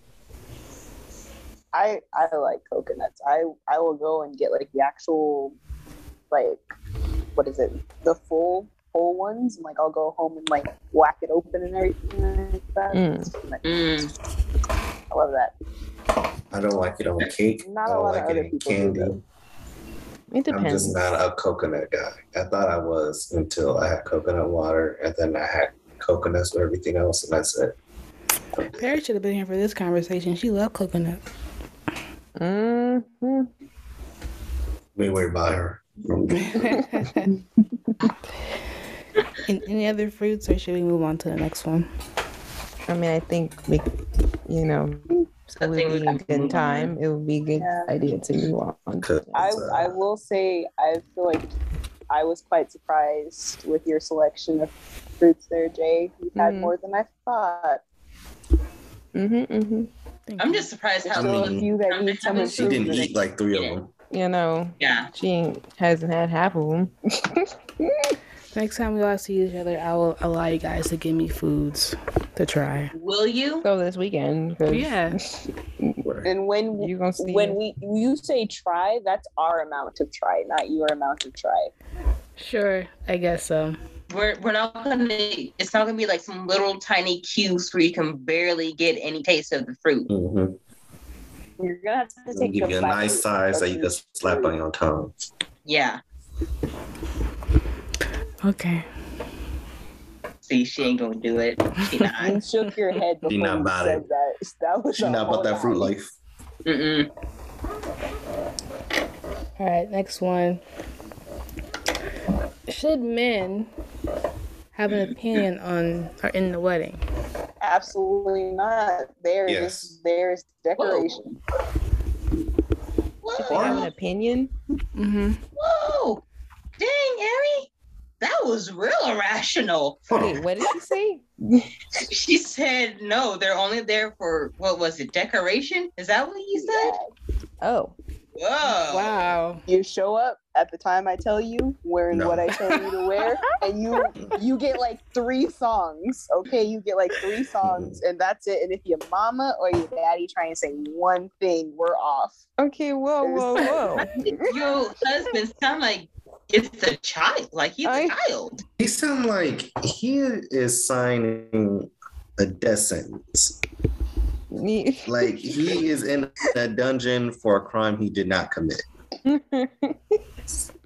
I I like coconuts. I I will go and get like the actual like what is it? The full whole ones. And, like I'll go home and like whack it open and everything like that. Mm. Like, Mm. I love that. I don't like it on cake. Not I a don't lot of like it other in candy. though. It I'm depends. just not a coconut guy. I thought I was until I had coconut water, and then I had coconuts with everything else, and that's it. Perry should have been here for this conversation. She loved coconut. Mhm. We worry about her. Any other fruits, or should we move on to the next one? I mean, I think we, you know, so I we'll be can in good time. It would be a good Yeah. idea to move on. 'Cause, I I will say I feel like I was quite surprised with your selection of fruits there, Jay. You had Mhm. more than I thought. hmm hmm Thank I'm you. just surprised how I still mean, a few that need some haven't she didn't eat like three of them. You know, Yeah. she hasn't had half of them. Next time we all see each other, I will allow you guys to give me foods to try. Will you? Go this weekend. Yeah. And when You gonna see when it. we you say try, that's our amount of try, not your amount of try. Sure, I guess so. We're we're not gonna. It's not gonna be like some little tiny cubes where you can barely get any taste of the fruit. Mm-hmm. You're gonna have to take Give you a nice size that you can slap on your tongue. Yeah. Okay. See, she ain't gonna do it. She not. You shook your head before She not you about said it. that. That was She a not about that fruit life. Mm-mm. All right, next one. Should men have an opinion on or in the wedding? Absolutely not. There is Yes. there's decoration. If they have an opinion, Mm-hmm. Whoa! Dang, Ari, that was real irrational. Wait, what did she say? She said no, they're only there for what was it, decoration? Is that what you said? Oh, Whoa! Wow. You show up at the time I tell you, wearing No. what I tell you to wear, and you you get like three songs. Okay, you get like three songs, mm-hmm. and that's it. And if your mama or your daddy try and say one thing, we're off. okay. Whoa, whoa, whoa. Your husband sound like it's a child, like he's a I- child. He sound like he is signing a death sentence. Me- Like he is in a dungeon for a crime he did not commit.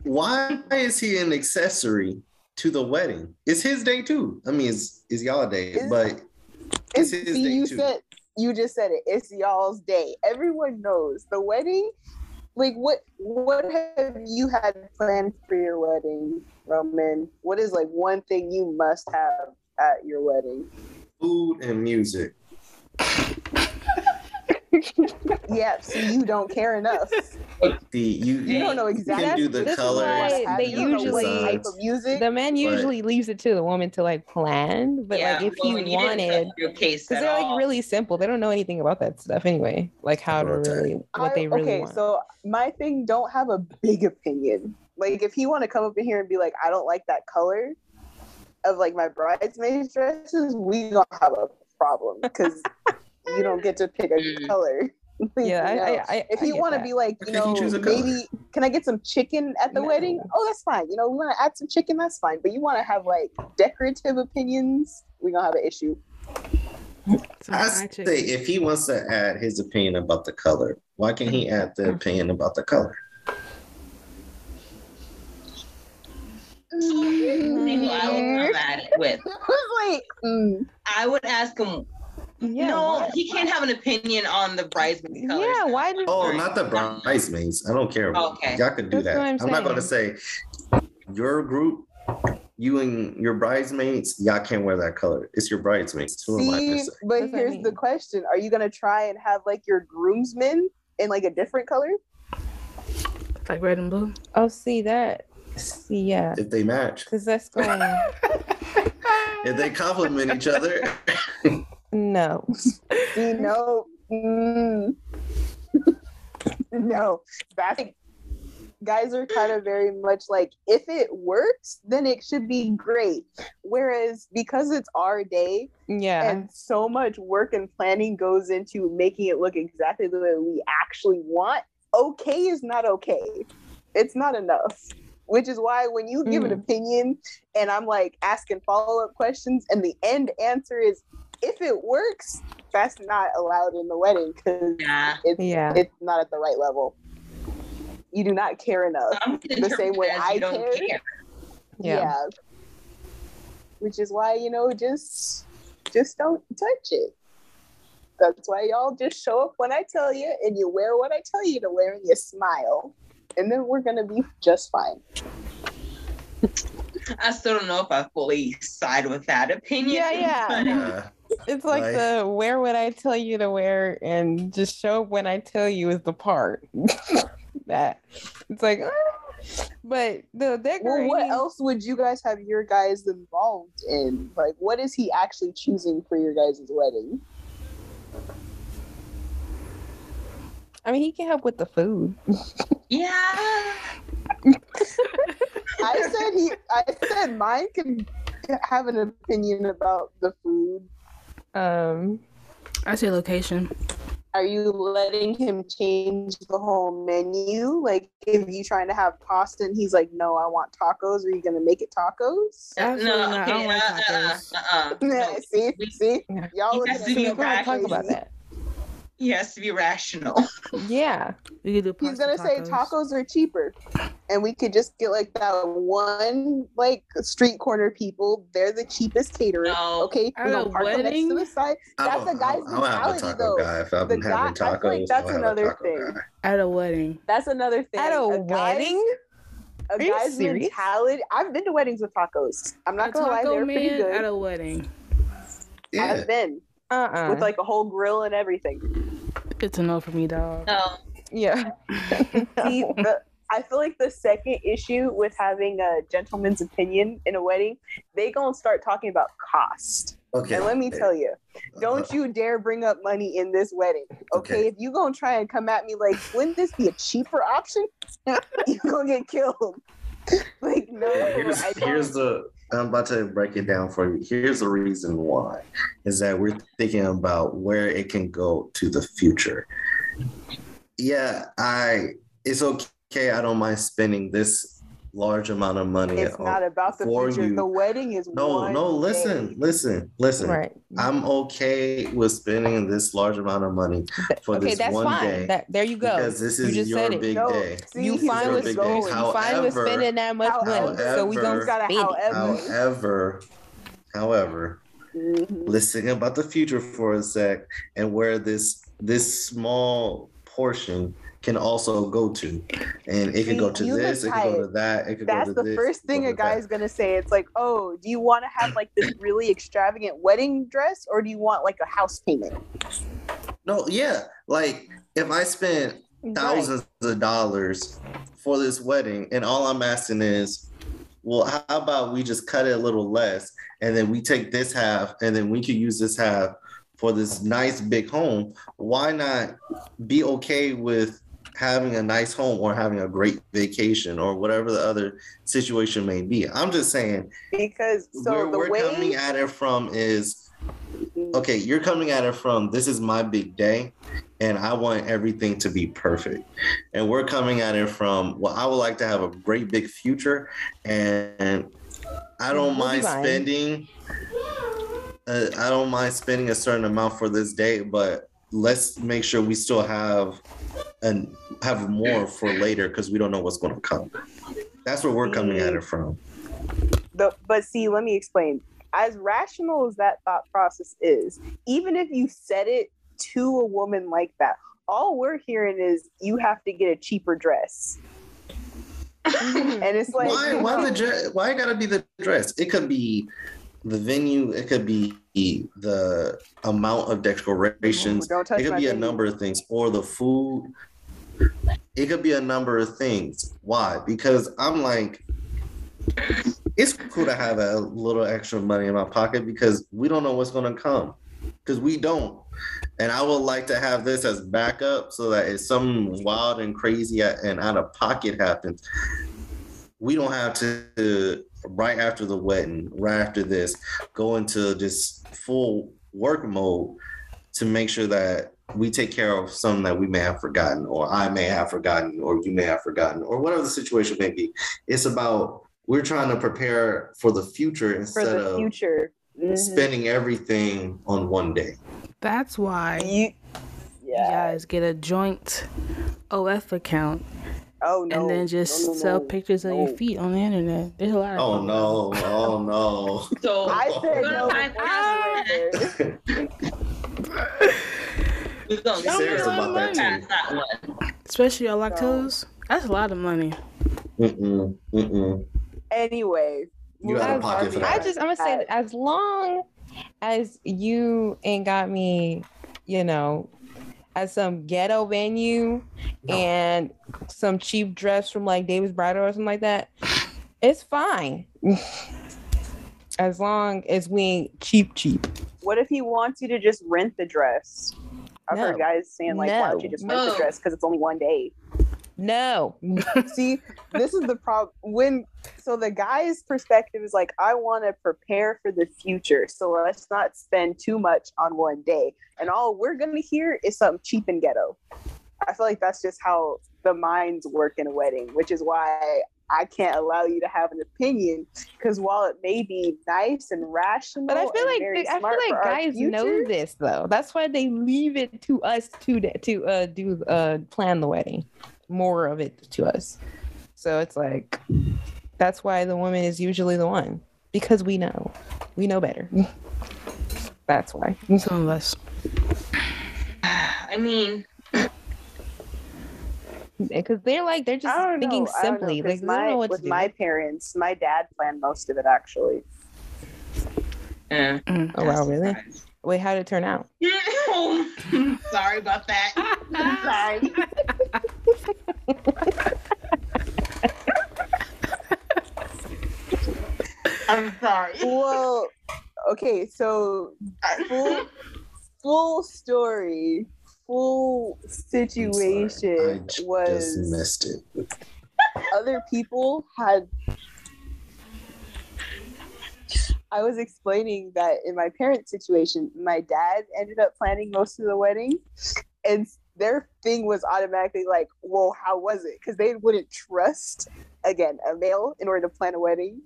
Why is he an accessory to the wedding? It's his day too. I mean, it's, it's y'all day, Is- but it's his See, day you too. said you just said it. It's y'all's day. Everyone knows the wedding. Like what? What have you had planned for your wedding, Roman? What is like one thing you must have at your wedding? Food and music. Yeah, see, you don't care enough. The you You don't know you exactly. can do the This is colors. why they you don't know what usually- type of music. the man usually leaves it to the woman to like plan, but like if well, he you wanted, your case because they're like really simple. They don't know anything about that stuff anyway. Like how to Okay. really what I- they really okay, want. so my thing don't have a big opinion. Like if he want to come up in here and be like, I don't like that color of like my bridesmaids dresses, we gonna have a problem because you don't get to pick a Mm. color. yeah, You know? I, I, I, if you want to be like, you Okay, you know, choose a color. maybe can I get some chicken at the No. wedding? Oh, that's fine. You know, we want to add some chicken. That's fine. But you want to have like decorative opinions? We gonna have an issue. Some I say chicken. if he wants to add his opinion about the color, why can't he add the opinion about the color? So here's I would come at it with. I like, mm, I would ask him. Yeah, no, why- he can't have an opinion on the bridesmaids colors. yeah. Why did Oh, not the bridesmaids. I don't care. Okay. Y'all can do That's that. I'm I'm, not going to say your group, you and your bridesmaids, y'all can't wear that color. It's your bridesmaids. Who am I See, to say? but That's what I here's the question: Are you gonna try and have like your groomsmen in like a different color? Like red and blue. Oh, see that? See, yeah, If they match, because that's going. if they complement each other, no. No, mm. no. Guys are kind of very much like if it works, then it should be great. Whereas because it's our day Yeah. and so much work and planning goes into making it look exactly the way we actually want, okay is not okay. It's not enough. Which is why when you give an Mm. opinion and I'm like asking follow up questions, and the end answer is if it works, that's not allowed in the wedding because Yeah. it's Yeah. it's not at the right level. You do not care enough. I'm The same way I you don't care. care. Yeah. Which is why, you know, just just don't touch it. That's why y'all just show up when I tell you and you wear what I tell you to wear and you smile. And then we're gonna be just fine. I still don't know if I fully side with that opinion. Yeah, yeah. but- uh, It's like Like- the where would I tell you to wear and just show up when I tell you is the part. that it's like, ah. but the Well, what else would you guys have your guys involved in? Like what is he actually choosing for your guys' wedding? I mean, he can help with the food. yeah. I said he I said mine can have an opinion about the food. Um, I say location. Are you letting him change the whole menu? Like, if you trying to have pasta and he's like, "No, I want tacos," are you gonna make it tacos? Absolutely no, not. I don't uh, uh, tacos. uh, uh, no. see, see, y'all He looking has to be we're gonna talk about that. He has to be rational. Yeah, We do He's gonna say tacos are cheaper, and we could just get like that one like street corner people. They're the cheapest caterer. No. Okay, At a gonna park them next wedding? to the side. That's don't- the guy's I'll, I'll mentality, though. guy if I've The having guy- I feel tacos. like that's I'll another thing. guy. At a wedding. That's another thing. at a, guy's- wedding. a Are guy's mentality. I've been to weddings with tacos. I'm not a gonna lie, taco they're pretty man good. at a wedding. Yeah, I've been Uh uh with like a whole grill and everything. It's a no for me, dog. No. yeah. See, the, I feel like the second issue with having a gentleman's opinion in a wedding, they gonna start talking about cost. okay. And let me tell you, don't you dare bring up money in this wedding. Okay, Okay. if you gonna try and come at me like, wouldn't this be a cheaper option? you gonna get killed. like no, here's, here's the I'm about to break it down for you. Here's the reason why is that we're thinking about where it can go to the future. Yeah, I it's okay. I don't mind spending this large amount of money. it's not about the for future. you. The wedding is no, one no. Listen, day. listen, listen. Right. I'm okay with spending this large amount of money for okay, this that's one fine. day That there you go. because this You is just your said it. big No, day. see, you he's fine with big going. day. you fine with spending that much money, so we don't However- Gotta it. however. However, however, Mhm. let's think about the future for a sec and where this this small portion can also go to. And it can go to this, it can go to that, it can That's go to the this. first thing a to guy's gonna say. It's like, oh, do you want to have like this really extravagant wedding dress, or do you want like a house payment? No, yeah. Like if I spent thousands of dollars for this wedding and all I'm asking is, well, how about we just cut it a little less and then we take this half and then we can use this half for this nice big home. Why not be okay with having a nice home or having a great vacation or whatever the other situation may be? I'm just saying Because so where the we're way coming at it from is okay, you're coming at it from this is my big day and I want everything to be perfect. And we're coming at it from well, I would like to have a great big future and I don't We'll be mind fine. spending uh, I don't mind spending a certain amount for this day, but let's make sure we still have and have more for later because we don't know what's going to come. That's where we're coming at it from. the but see, let me explain. As rational as that thought process is, even if you said it to a woman like that, all we're hearing is you have to get a cheaper dress, and it's like why why the dress why gotta be the dress it could be the venue it could be the amount of decorations it could be a number of things or the food It could be a number of things. Why? Because I'm like, it's cool to have a little extra money in my pocket because we don't know what's going to come. Because we don't. And I would like to have this as backup so that if something wild and crazy and out of pocket happens, we don't have to, right after the wedding, right after this, go into just full work mode to make sure that we take care of something that we may have forgotten, or I may have forgotten, or you may have forgotten, or whatever the situation may be. It's about we're trying to prepare for the future For instead the of future. Mhm. spending everything on one day. That's why You, you guys get a joint OF account Oh no. and then just no, no, sell no. pictures of your feet on the internet. There's a lot of Oh no! Oh no! So I said no. gonna before you went there. we're gonna Be serious about that too. that one. Especially your lactose. That's a lot of money. Mm-mm, mm-mm. Anyway. You out of pocket for that. I just I'm gonna say that as long as you ain't got me, you know, at some ghetto venue and some cheap dress from like David's Bridal or something like that, it's fine. as long as we ain't cheap cheap. What if he wants you to just rent the dress? I've heard guys saying like, why don't you just rent the dress because it's only one day? No. See, this is the problem. When so the guy's perspective is like, I want to prepare for the future, so let's not spend too much on one day. And all we're gonna hear is something cheap and ghetto. I feel like that's just how the minds work in a wedding, which is why I can't allow you to have an opinion. Because while it may be nice and rational, But I feel like very I feel like guys know this though. That's why they leave it to us to to uh do uh plan the wedding. More of it to us. So it's like that's why the woman is usually the one because we know. We know better. That's why. Some of us. I mean, Because they're like they're just I don't thinking know. I don't know, like my, don't know what with to do. my parents, my dad planned most of it actually. eh. Mm. oh wow, really? Wait, how did it turn out? Sorry about that. Sorry. I'm sorry. well, okay, so full, full story, full situation I j- just was missed it. other people had. I was explaining that in my parents' situation, my dad ended up planning most of the wedding, and their thing was automatically like, "Well, how was it?" Because they wouldn't trust again a male in order to plan a wedding.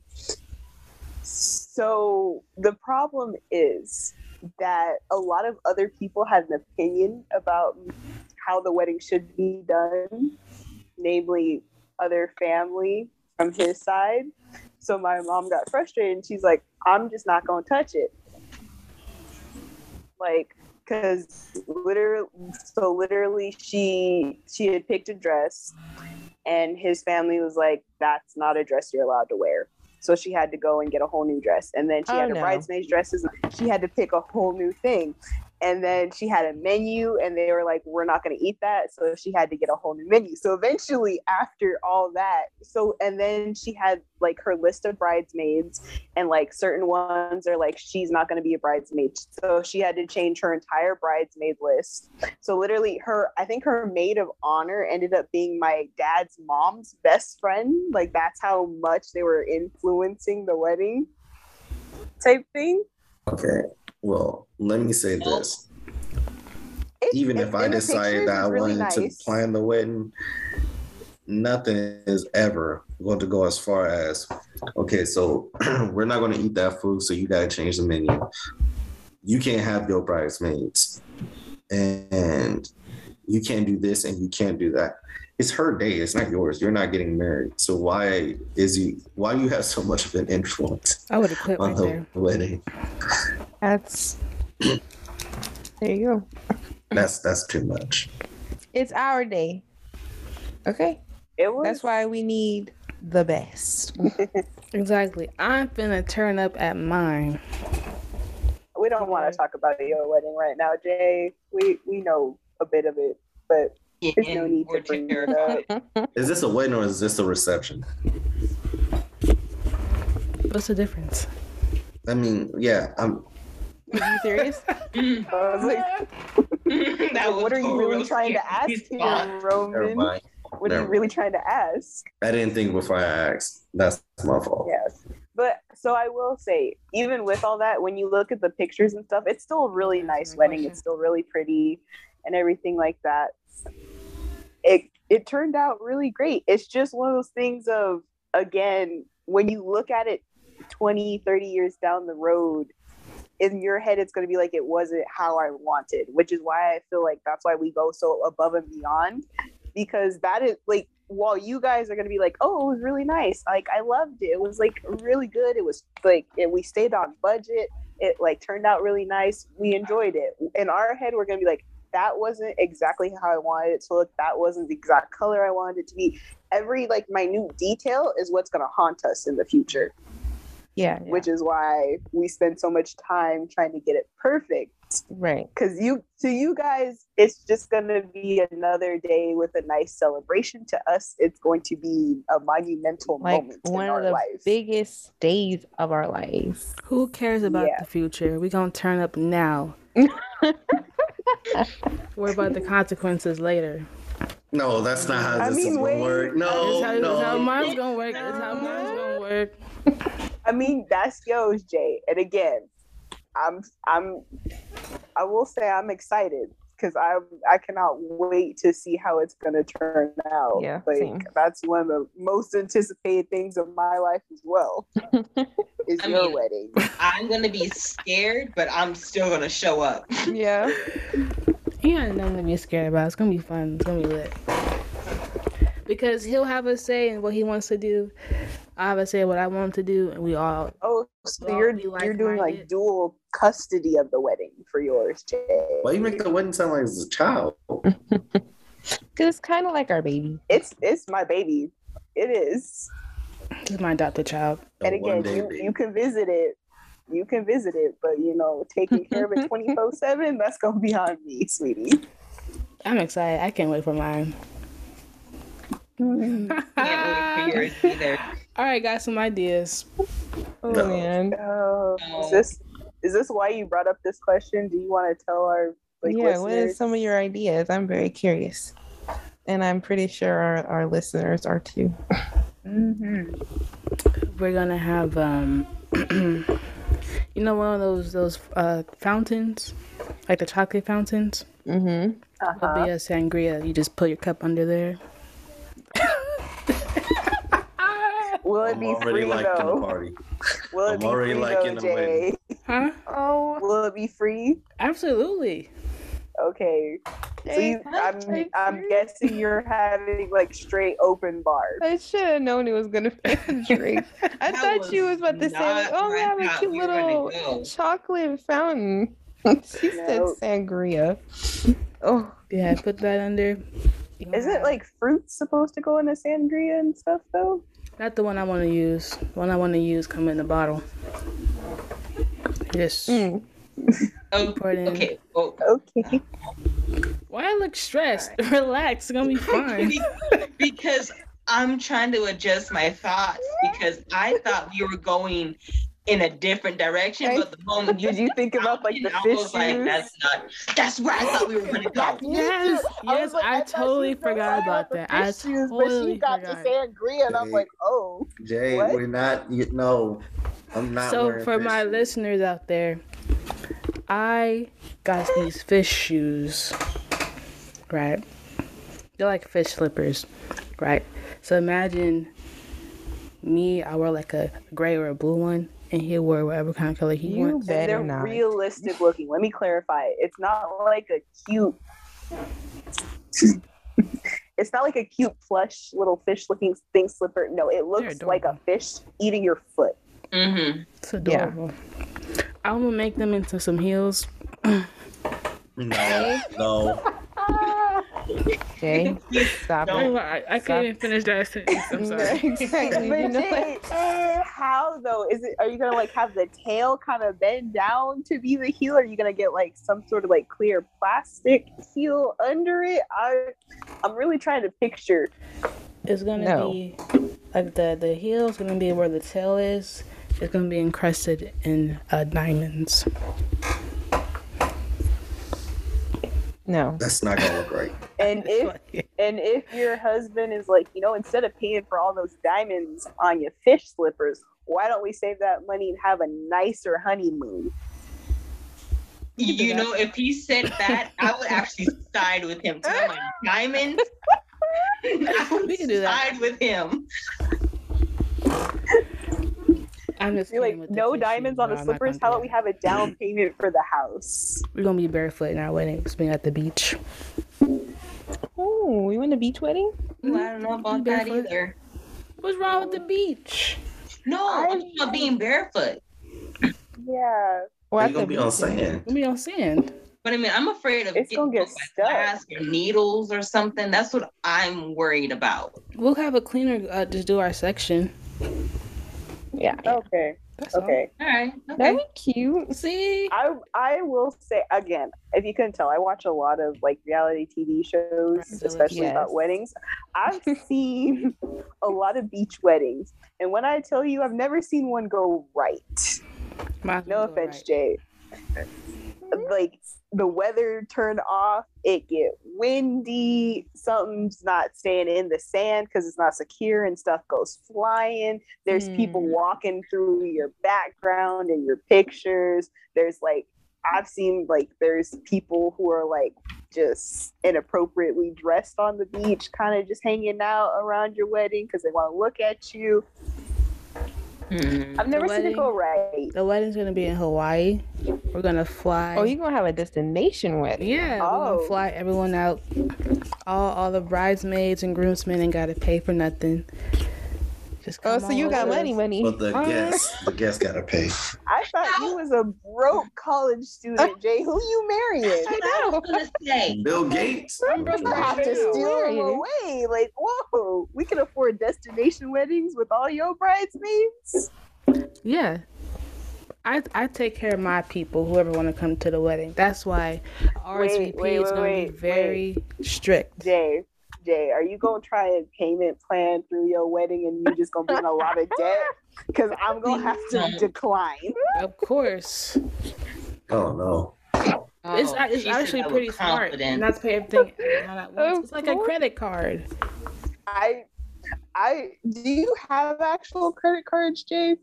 So the problem is that a lot of other people had an opinion about how the wedding should be done, namely other family from his side. So my mom got frustrated and she's like, I'm just not going to touch it. Like, because literally, so literally, she she had picked a dress, and his family was like, "That's not a dress you're allowed to wear." So she had to go and get a whole new dress, and then she Oh, had her no. bridesmaids dresses. She had to pick a whole new thing, and then she had a menu, and they were like, "We're not going to eat that," so she had to get a whole new menu. So eventually, after all that, so and then she had like her list of bridesmaids, and like certain ones are like she's not going to be a bridesmaid, so she had to change her entire bridesmaid list. So literally, her I think her maid of honor ended up being my dad's mom's best friend. Like that's how much they were influencing the wedding type thing. Okay. Well, let me say this. It- Even it- if I in decided that I it's really wanted nice. to plan the wedding, nothing is ever going to go as far as okay, so we're not going to eat that food, so you got to change the menu. You can't have your bridesmaids, and you can't do this and you can't do that. It's her day. It's not yours. You're not getting married. So why is you? Why you have so much of an influence I would have quit on right the there. wedding? That's there you go. That's that's too much. It's our day. Okay. It was That's why we need the best. Exactly. I'm finna turn up at mine. we don't want to talk about your wedding right now, Jay. We we know a bit of it, but There's no need to bring it up. Is this a wedding or is this a reception? What's the difference? I mean, yeah, I'm. Are you serious? Mm. I was like, that was what are you really real trying to ask spot. here, Never Roman? mind. What are you really trying to ask? I didn't think before I asked. That's my fault. Yes. But so I will say, even with all that, when you look at the pictures and stuff, it's still a really nice wedding. It's still really pretty and everything like that. It it turned out really great. It's just one of those things of again, when you look at it 20, 30 years down the road, in your head it's going to be like it wasn't how I wanted, which is why I feel like that's why we go so above and beyond because that is like while you guys are going to be like, "Oh, it was really nice. Like I loved it. It was like really good. It was like it, we stayed on budget. It like turned out really nice. We enjoyed it." In our head we're going to be like, "That wasn't exactly how I wanted it to look. That wasn't the exact color I wanted it to be." Every like minute detail is what's going to haunt us in the future Yeah. which is why we spend so much time trying to get it perfect Right. because you to you guys it's just going to be another day with a nice celebration to us it's going to be a monumental Like moment one in of our the life biggest days of our lives. Who cares about Yeah. the future? We're gonna turn up now. Worry about the consequences later. No, that's not how I this mean, is wait. gonna work. No, that's, how, that's how no. mine's gonna work. That's how mine's gonna work. i mean that's yours jay and again i'm i'm i will say i'm excited because i i cannot wait to see how it's going to turn out Yeah, like same. that's one of the most anticipated things of my life as well is I your mean- wedding I'm gonna be scared, but I'm still gonna show up. Yeah. Yeah, I'm gonna be scared about. It's gonna be fun. It's gonna be lit. Because he'll have a say in what he wants to do. I have a say in what I want to do, and we all Oh, so Well, you're you're doing like dual custody of the wedding for yours, Jay. Why you make the wedding sound like it's a child? Because it's kind of like our baby. It's it's my baby. It is. this is my adopted child. And again, one-day you, baby. you can visit it. You can visit it, but you know, taking care of it twenty four seven, that's gonna be on me, sweetie. I'm excited. I can't wait for mine. Can't wait for yours either. All right, got some ideas. Oh No. man. Oh, No. is this is this why you brought up this question? Do you want to tell our like yeah. What listeners? is some of your ideas? I'm very curious, and I'm pretty sure our, our listeners are too. Mhm. We're gonna have um, you know, one of those those uh fountains, like the chocolate fountains. Mm-hmm. It'll Uh-huh. be a sangria. You just put your cup under there. Will it I'm be already free liking the though? party. Will it I'm be already free liking though, the wedding. Jay? Huh? Oh, Will it be free? Absolutely. Okay. So you, I'm, I'm guessing you're having like straight open bars. I should have known it was gonna be a drink. I thought she was about to say, like, "Oh, we have a cute we were gonna little go. chocolate fountain." she said sangria. Oh, Yeah, put that under. Isn't like fruits supposed to go in a sangria and stuff though? Not the one I want to use. The one I want to use come in the bottle. Yes. mm. Oh, pour it in. okay. Well, Okay. Why I look stressed? Relax. It's gonna be fine. because I'm trying to adjust my thoughts because I thought we were going in a different direction, but the moment Did you think about like the I fish was like, shoes? that's not. That's where I thought we were gonna go. yes, I yes. was like, I, thought totally she was gonna forgot about that. I fish shoes, but she got forgot. the sangria, and I'm like, oh, Jay, What? we're not. You, no, I'm not. So for fish my shoes. listeners out there, I got these fish shoes. Right? They're like fish slippers, right? So imagine me, I wear like a gray or a blue one, and he'll wear whatever kind of color he You wants. better they're not. realistic looking. Let me clarify. It's not like a cute. it's not like a cute plush little fish looking thing slipper. No, it looks like a fish eating your foot. Mm-hmm. It's adorable. I'm gonna make them into some heels. No, no. Jay, stop Don't. it. I, I Stop. couldn't even finish that sentence. I'm sorry. exactly. You But know Jay, what? how though? Is it? Are you gonna like have the tail kind of bend down to be the heel? Or are you gonna get like some sort of like clear plastic heel under it? I, I'm really trying to picture. It's gonna No. be like the the heel is gonna be where the tail is. It's gonna be encrusted in uh, diamonds. No. That's not gonna look right. And if and if your husband is like, you know, instead of paying for all those diamonds on your fish slippers, why don't we save that money and have a nicer honeymoon? You know, if he said that, I would actually side with him. To my diamonds, I would We can do that. side with him. I'm just like, with the no fishing, diamonds on the I'm slippers. How about we have a down payment for the house? We're gonna be barefoot in our wedding. It's being at the beach. Oh, we went to beach wedding? Ooh, I don't know about that either. What's wrong with the beach? No, I'm I- talking about being barefoot. Yeah. Well, Are at you gonna be on sand? We'll be on sand. But I mean, I'm afraid of It's getting gonna get stuck. glass or needles or something. That's what I'm worried about. We'll have a cleaner uh, just do our section. Yeah. Okay. That's all. Okay. All right. That'd Okay. be cute. See, I I will say again, if you couldn't tell, I watch a lot of like reality TV shows, Bridezillas. especially about weddings. I've seen a lot of beach weddings, and when I tell you, I've never seen one go right. Might as No offense, right. Jay. Like the weather turned off, it get windy, something's not staying in the sand because it's not secure and stuff goes flying. There's people Hmm. walking through your background and your pictures. There's like I've seen like there's people who are like just inappropriately dressed on the beach, kind of just hanging out around your wedding because they want to look at you. Hmm. I've never The seen it go right. The wedding's gonna be in Hawaii. We're gonna fly. Oh, you're gonna have a destination wedding. Yeah, we're Oh. gonna fly everyone out. All all the bridesmaids and groomsmen ain't gotta pay for nothing. Just Oh, so you got with money, money. But the Uh, guests, the guests gotta pay. I thought you was a broke college student, Jay. Who you marrying? That's what I was gonna say. Bill Gates. I'm broke You have to right now. steal them away. Like, whoa, we can afford destination weddings with all your bridesmaids. Yeah. I I take care of my people, whoever want to come to the wedding. That's why RSVP wait, is gonna be very strict. Jay, Jay, are you gonna try a payment plan through your wedding and you just gonna be in a lot of debt? Because I'm gonna have to decline. Of course. Oh no. it's Oh, it's she said actually pretty smart confidence. not to pay everything all at once. It's like a credit card. I, I, do you have actual credit cards, Jay?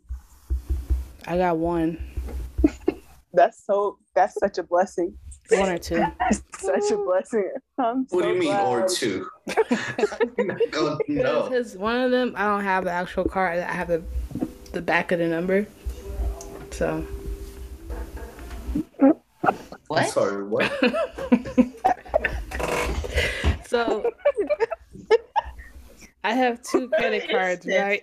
I got one, That's so. That's such a blessing. One or two. Such a blessing. I'm What do you mean, or two? oh, no. Because one of them, I don't have the actual card. I have the the back of the number. So What? Sorry, what? so I have two credit cards, right?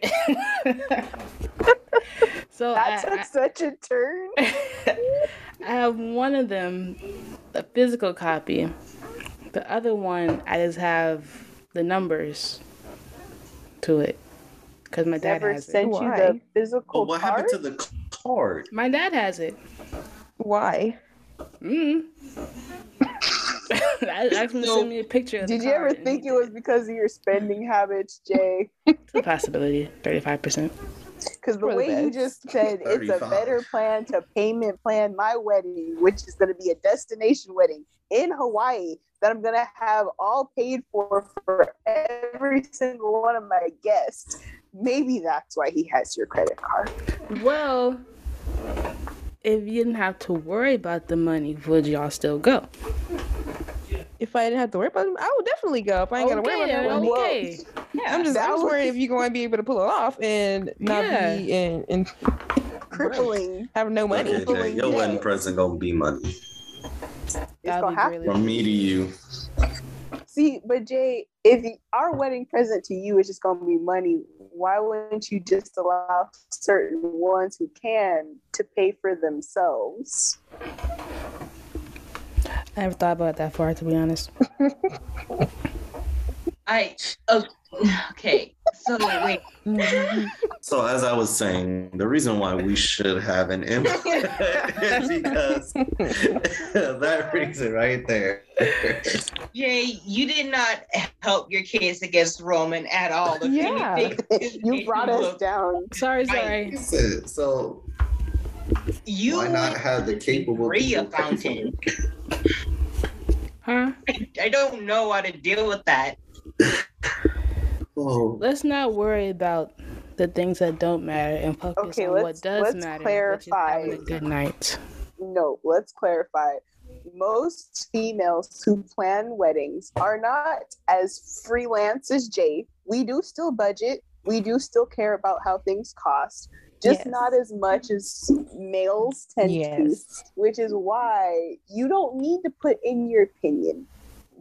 So That I, took such a turn. I, I have one of them, a physical copy. The other one, I just have the numbers to it because my dad Never has it. sent you Why? the physical But what card. happened to the card? My dad has it. Why? Mm. I asked him to send me a picture. Of the Did you ever think it was because of your spending habits, Jay? It's a possibility? Thirty-five percent. Because the For the way you just said it's a better plan to payment plan my wedding, which is going to be a destination wedding in Hawaii that I'm going to have all paid for for every single one of my guests. Maybe that's why he has your credit card. Well, if you didn't have to worry about the money, would y'all still go? If I didn't have to worry about them, I would definitely go. If I ain't gotta worry about that one. okay. I'm just, That I'm was- worried if you're going to be able to pull it off and not Yeah. be in, in Crippling. have no money. Okay, Jay, your Yeah. wedding present gonna be money It's gonna have really- from me to you. See, but Jay, if y- our wedding present to you is just going to be money, why wouldn't you just allow certain ones who can to pay for themselves? I never thought about that far, to be honest. I oh, okay. So wait, So as I was saying, the reason why we should have an input is because that reason right there. Jay, you did not help your case against Roman at all. If Yeah. anything, you brought us look- down. Sorry, Right. sorry. So You why not have the capable Free a people pay for fountain. it? Huh? I don't know how to deal with that. Oh, Let's not worry about the things that don't matter and focus Okay, on what let's- does let's matter. clarify. Which is a good night. No, let's clarify. Most females who plan weddings are not as freelance as Jay. We do still budget. We do still care about how things cost, just Yes. not as much as males tend to. Which is why you don't need to put in your opinion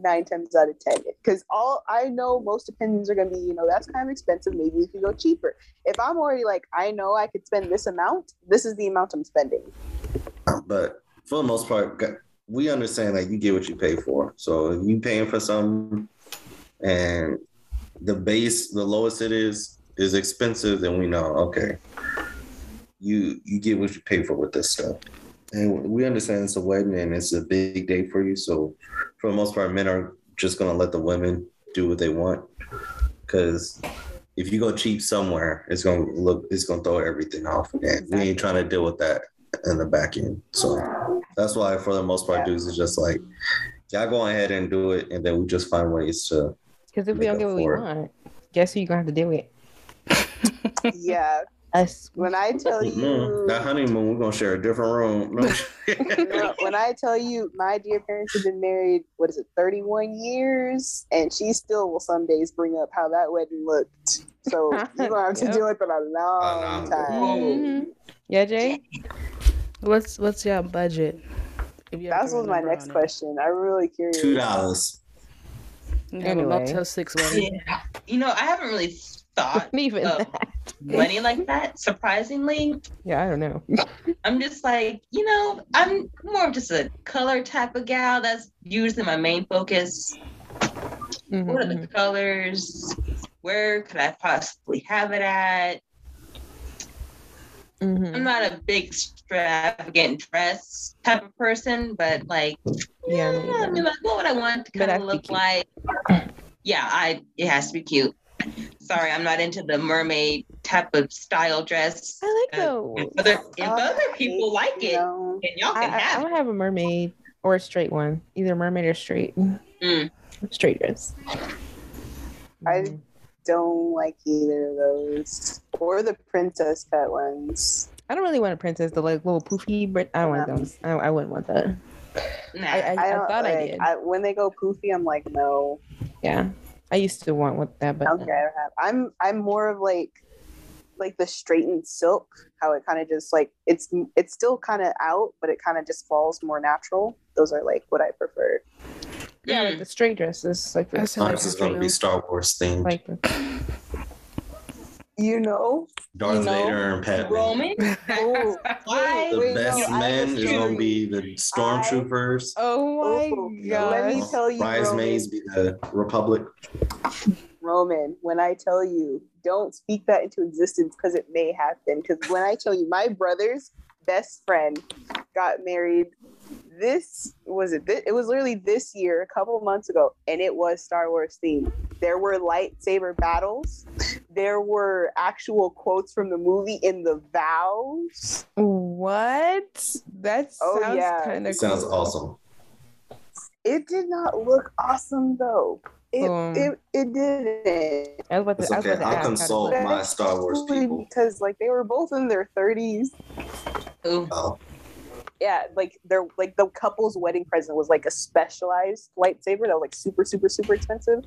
nine times out of ten. Because all I know, most opinions are going to be, you know, that's kind of expensive. Maybe we could go cheaper. If I'm already like, I know I could spend this amount. This is the amount I'm spending. but for the most part, we understand that you get what you pay for. So if you paying for something and the base, the lowest it is, is expensive, then we know, okay, you you get what you pay for with this stuff. And we understand it's a wedding and it's a big day for you. So for the most part, men are just gonna let the women do what they want. Cause if you go cheap somewhere, it's gonna look it's gonna throw everything off. And we ain't trying to deal with that in the back end. So that's why for the most part, Yeah. dudes is just like, y'all go ahead and do it, and then we just find ways to. Because if we don't get what we it. want, guess who you're gonna have to deal with? yeah. Us. When I tell Mm, you, that honeymoon, we're gonna share a different room. No. No, when I tell you my dear parents have been married, what is it, 31 years? And she still will some days bring up how that wedding looked. So you're gonna have to Yep. deal with it a long long time. Mhm. Yeah, Jay. What's what's your budget? If you have That was my next on it. question. I'm really curious. Two dollars. You have a Anyway. Motel Six wedding. Yeah. You know, I haven't really thought Even of that. money like that. Surprisingly, Yeah, I don't know. I'm just like, you know, I'm more of just a color type of gal. That's usually my main focus. Mhm, What are the colors? Where could I possibly have it at? Mhm. I'm not a big extravagant dress type of person, but like, Yeah, yeah, I mean, like, what would I want to kind of look like? Yeah, I it has to be cute. Sorry, I'm not into the mermaid type of style dress. I like Uh. If other, if Uh, other people like it, know, then y'all I, can I, I have it. would have a mermaid or a straight one, either mermaid or straight. Mm. Straight dress. I- Mhm. don't like either of those. Or the princess cut ones. I don't really want a princess, the like little poofy, but I want Yeah. those. I, I wouldn't want that. Nah. I, I, I, don't thought I like- did. when they go poofy, I'm like, no. yeah, I used to want with that, but don't. I have. I'm I'm more of like like the straightened silk, how it kind of just like it's it's still kind of out, but it kind of just falls more natural. Those are like what I prefer. yeah, like mm. the straight dresses, like the, I sound like Ours is gonna be Star Wars themed. like the, You know, Darth you know, Vader and Padme. Roman. Oh, Why? The Wait, best no, I men is gonna be the stormtroopers. oh my Oh, let me tell you, Bridesmaids be the Republic. Roman, when I tell you, don't speak that into existence because it may happen. Because when I tell you, my brother's best friend got married. This was it. It was literally this year, a couple of months ago, and it was Star Wars themed. There were lightsaber battles. There were actual quotes from the movie in the vows. What? That Oh, sounds yeah. kind of It sounds awesome. It did not look awesome though. It Um, it, it didn't. I was about to, It's I was okay. about to I'll ask how to consult put it. my Star Wars people. because like they were both in their 30s Oh, yeah, like their like the couple's wedding present was like a specialized lightsaber that was like super, super, super expensive.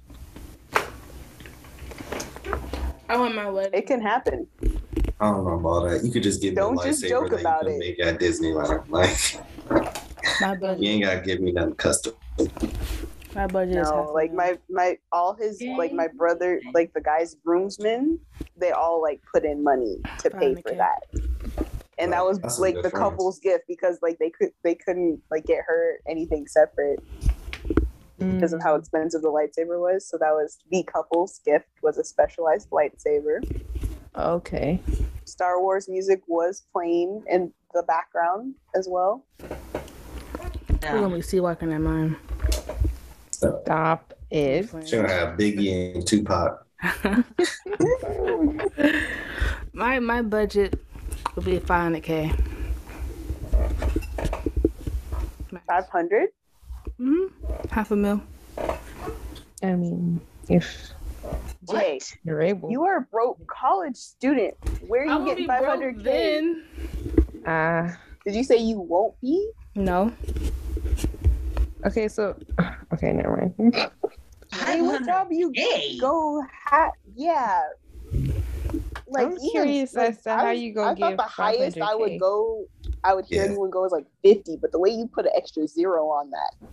I want my wedding. It can happen. I don't know about that. You could just give me Don't a just joke that about you can it. make at Disneyland. Like my you ain't gotta give me nothing custom. My budget is half No, a like my my all his like my brother, like the guy's groomsmen, they all like put in money to pay for 500K. that. And that was That's like the friends. couple's gift because like they could they couldn't like get her anything separate. Because of how Mm. expensive the lightsaber was. So that was the couple's gift was a specialized lightsaber. Okay. Star Wars music was playing in the background as well. We're Yeah. gonna be sea walking at mine. Stop it. She's gonna have Biggie and Tupac. my my budget will be 500k. Five hundred. Hmm Half a mil. I mean, if Jay, you're able. you are a broke college student. Where are you will getting five hundred five k? then. Ah. Did you say you won't be? No. okay, so okay, never mind. Hey, what job you Hey. go ha Yeah. Like I'm curious like, as to I how was- you gonna I thought the highest I would go, I would hear Yeah. anyone go is like fifty, but the way you put an extra zero on that,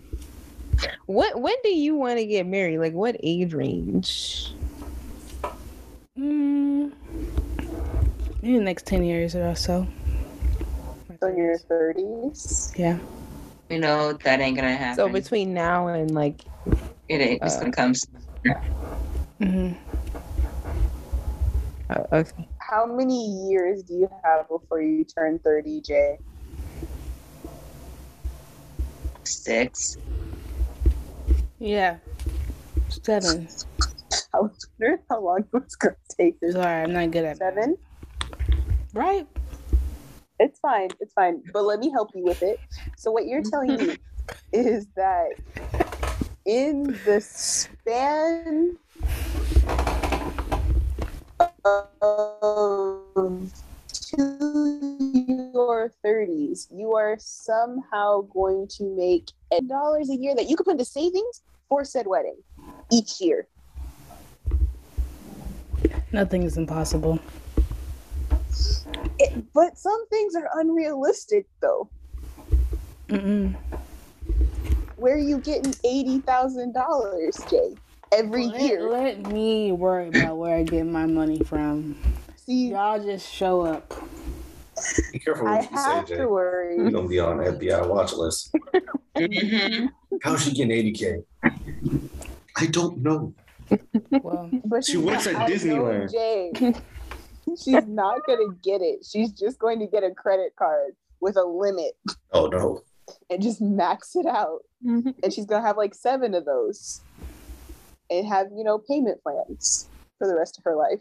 What when do you want to get married? Like what age range? Mm, maybe the next 10 years or so. so your thirties. Yeah. You know that ain't gonna happen. So between now and like it ain't. It's uh, gonna come. hmm uh, okay. How many years do you have before you turn thirty, Jay? Six. Yeah. Seven. I was wondering how long it was going to take. this. Sorry, I'm not good at. Seven. Right? It's fine. It's fine. But let me help you with it. So what you're telling me is that in the span of to your 30s, you are somehow going to make $10 a year that you could put into savings for said wedding each year. Nothing is impossible. It, but some things are unrealistic though. Mm-mm. Where are you getting $80,000, Jay? Every Let, year. let me worry about where I get my money from. See, Y'all just show up. Be careful I what you say, have Jay. to worry. You're gonna be on FBI watch list. Mhm. How's she getting 80k? I don't know. Well, But She works at Disneyland. Jay. She's not gonna get it. She's just going to get a credit card with a limit Oh no. and just max it out. And she's gonna have like seven of those and have, you know, payment plans for the rest of her life.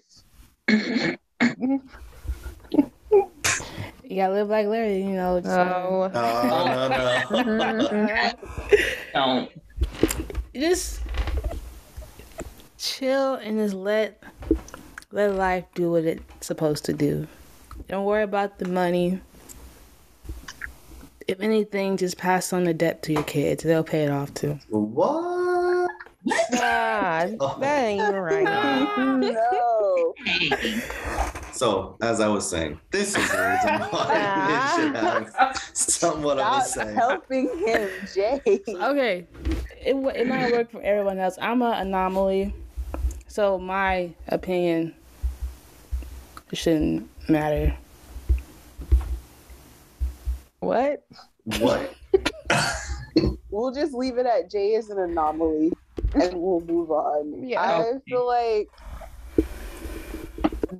You gotta live like Larry, you know. Just, um, Oh. No, no, no. Don't. just chill and just let let life do what it's supposed to do. Don't worry about the money. If anything, just pass on the debt to your kids. They'll pay it off too. what? Nah, that ain't right. no. Hey. So, as I was saying, this is the reason why it should have somewhat of a Stop say. helping him, Jay. Okay, it it might work for everyone else. I'm an anomaly, so my opinion shouldn't matter. What? What? We'll just leave it at Jay is an anomaly and we'll move on. Yeah. I feel like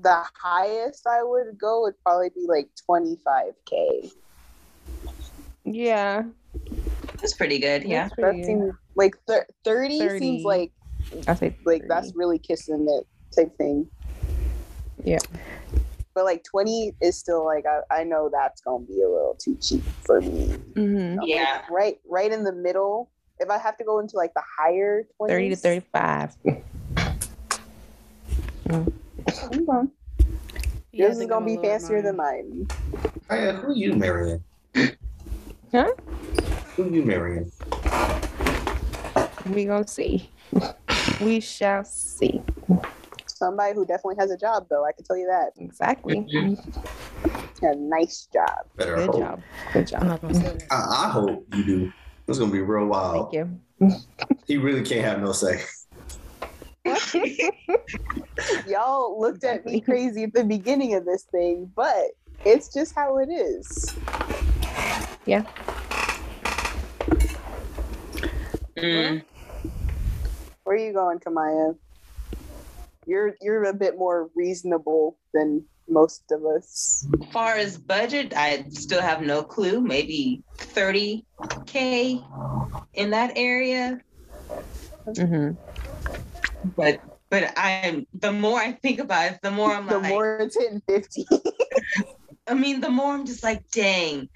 the highest I would go would probably be like 25k. Yeah. That's pretty good. Yeah. That's That pretty good. seems like thir- 30, 30. seems like I say like that's really kissing it type thing. Yeah. But like 20 is still like I, I know that's gonna be a little too cheap for me. hmm I'm, like, Yeah. right right in the middle. If I have to go into like the higher 20s, 30 to 35. Okay. Yeah, I Yours is gonna I'm be gonna fancier than mine. mine. Hey, uh, who you marrying? Huh? Who you marrying? We gonna see. we shall see. Somebody who definitely has a job, though. I can tell you that. Exactly. A nice job. Better Good hope. job. Good I'm job. not gonna say that. I, I hope you do. It's gonna be real wild. Thank you. He really can't have no say. Y'all looked at me crazy at the beginning of this thing, but it's just how it is. Yeah. Mm. Where are you going, Kamaya? You're you're a bit more reasonable than most of us. As far as budget, I still have no clue. Maybe 30k in that area. hmm But but I'm the more I think about it, the more I'm The like, more it's hitting fifty. I mean, the more I'm just like, dang.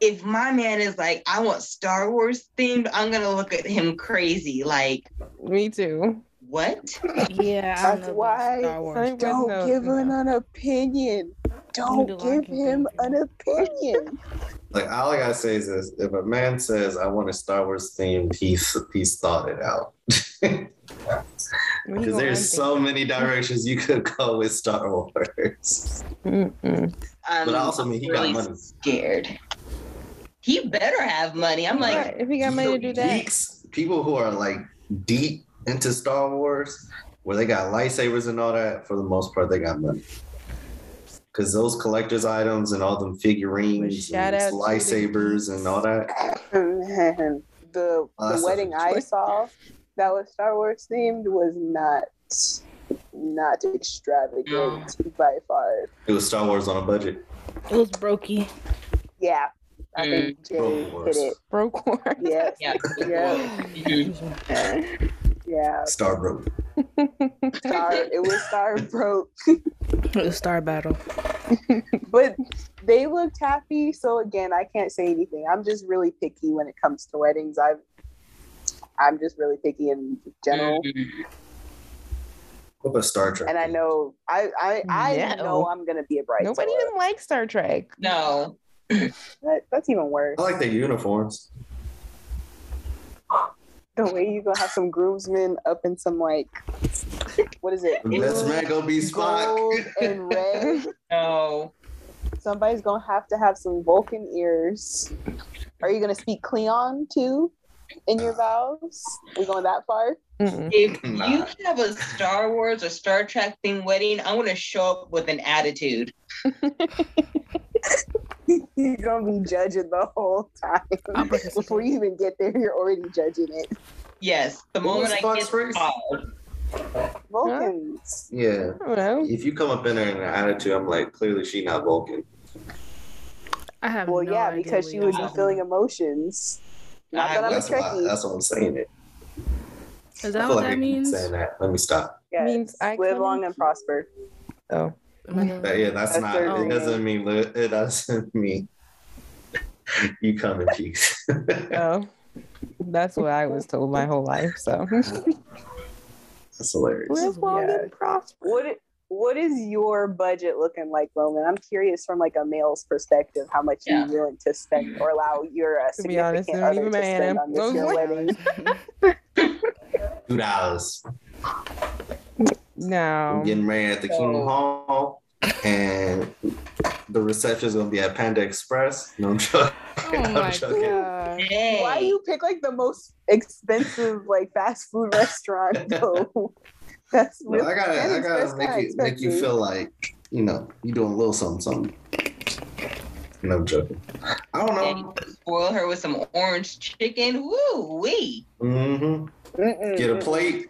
If my man is like, I want Star Wars themed, I'm gonna look at him crazy. Like, Me too. What? Yeah, That's why- Star Wars. Same. Don't No, give no. him an opinion. Don't to give him, him an opinion. Like all I gotta say is this: if a man says I want a Star Wars themed, he's he's thought it out. Because there's so many directions you could go with Star Wars. Mm-mm. I'm But also, I mean, he got money. scared. He better have money. I'm like, Right, if he got money to do that. Geeks, people who are like deep into Star Wars, where they got lightsabers and all that, for the most part, they got money. Because those collector's items and all them figurines, Shout and out the lightsabers, and all that. Man, the Oh, the wedding I saw that was Star Wars themed was not not extravagant by far. It was Star Wars on a budget. It was brokey. Yeah, I think Jay Broke hit it. Broke war. Yeah, yeah. yeah, Mhm. Yeah. Star broke. Star, it was Star broke, It was Star Battle. but they looked happy. So again, I can't say anything. I'm just really picky when it comes to weddings. I've I'm just really picky in general. What about Star Trek? and I know I I, I No. know I'm gonna be a bright. Nobody even likes Star Trek. No. that, that's even worse. I like their uniforms. The way you gonna have some groomsmen up in some like what is it? The best blue, man gonna be Spock. and red. No. Somebody's gonna have to have some Vulcan ears. Are you gonna speak Klingon too in your vows? We going that far? Mm-mm. If Nah. you have a Star Wars or Star Trek themed wedding, I want to show up with an attitude. You're gonna be judging the whole time. Before you even get there, you're already judging it. Yes, the moment I Spock's get phrase? called. Vulcans. Yeah. I don't know. If you come up in there in an attitude, I'm like, clearly she not Vulcan. I have Well, no yeah, idea because she y'all would be feeling emotions. Not I that I'm a That's why. Trekkie. That's what I'm saying. It. Is I that feel what like I that keep means? saying that. Let me stop. Yes. Means I live come long and prosper. Oh. Am I not- But yeah, that's, That's not. their It doesn't mean. It doesn't mean you come in peace. Oh. That's what I was told my whole life. So that's hilarious. live long Yeah. and prosper. What what is your budget looking like, Roman? I'm curious from like a male's perspective, how much Yeah. you're willing to spend or allow your uh, To be honest, significant other even to spend on this Those your like- wedding. Two dollars. No. Getting married at the King So- Hall, and the reception is gonna be at Panda Express. No I'm joking. Oh I'm my joking. god. Dang. Why you pick like the most expensive like fast food restaurant though? That's No, I gotta, I gotta Express make kinda you, make you feel like you know you doing a little something, something. No I'm joking. I don't know. you spoil her with some orange chicken. Woo wee. hmm Mm-mm, Get a plate.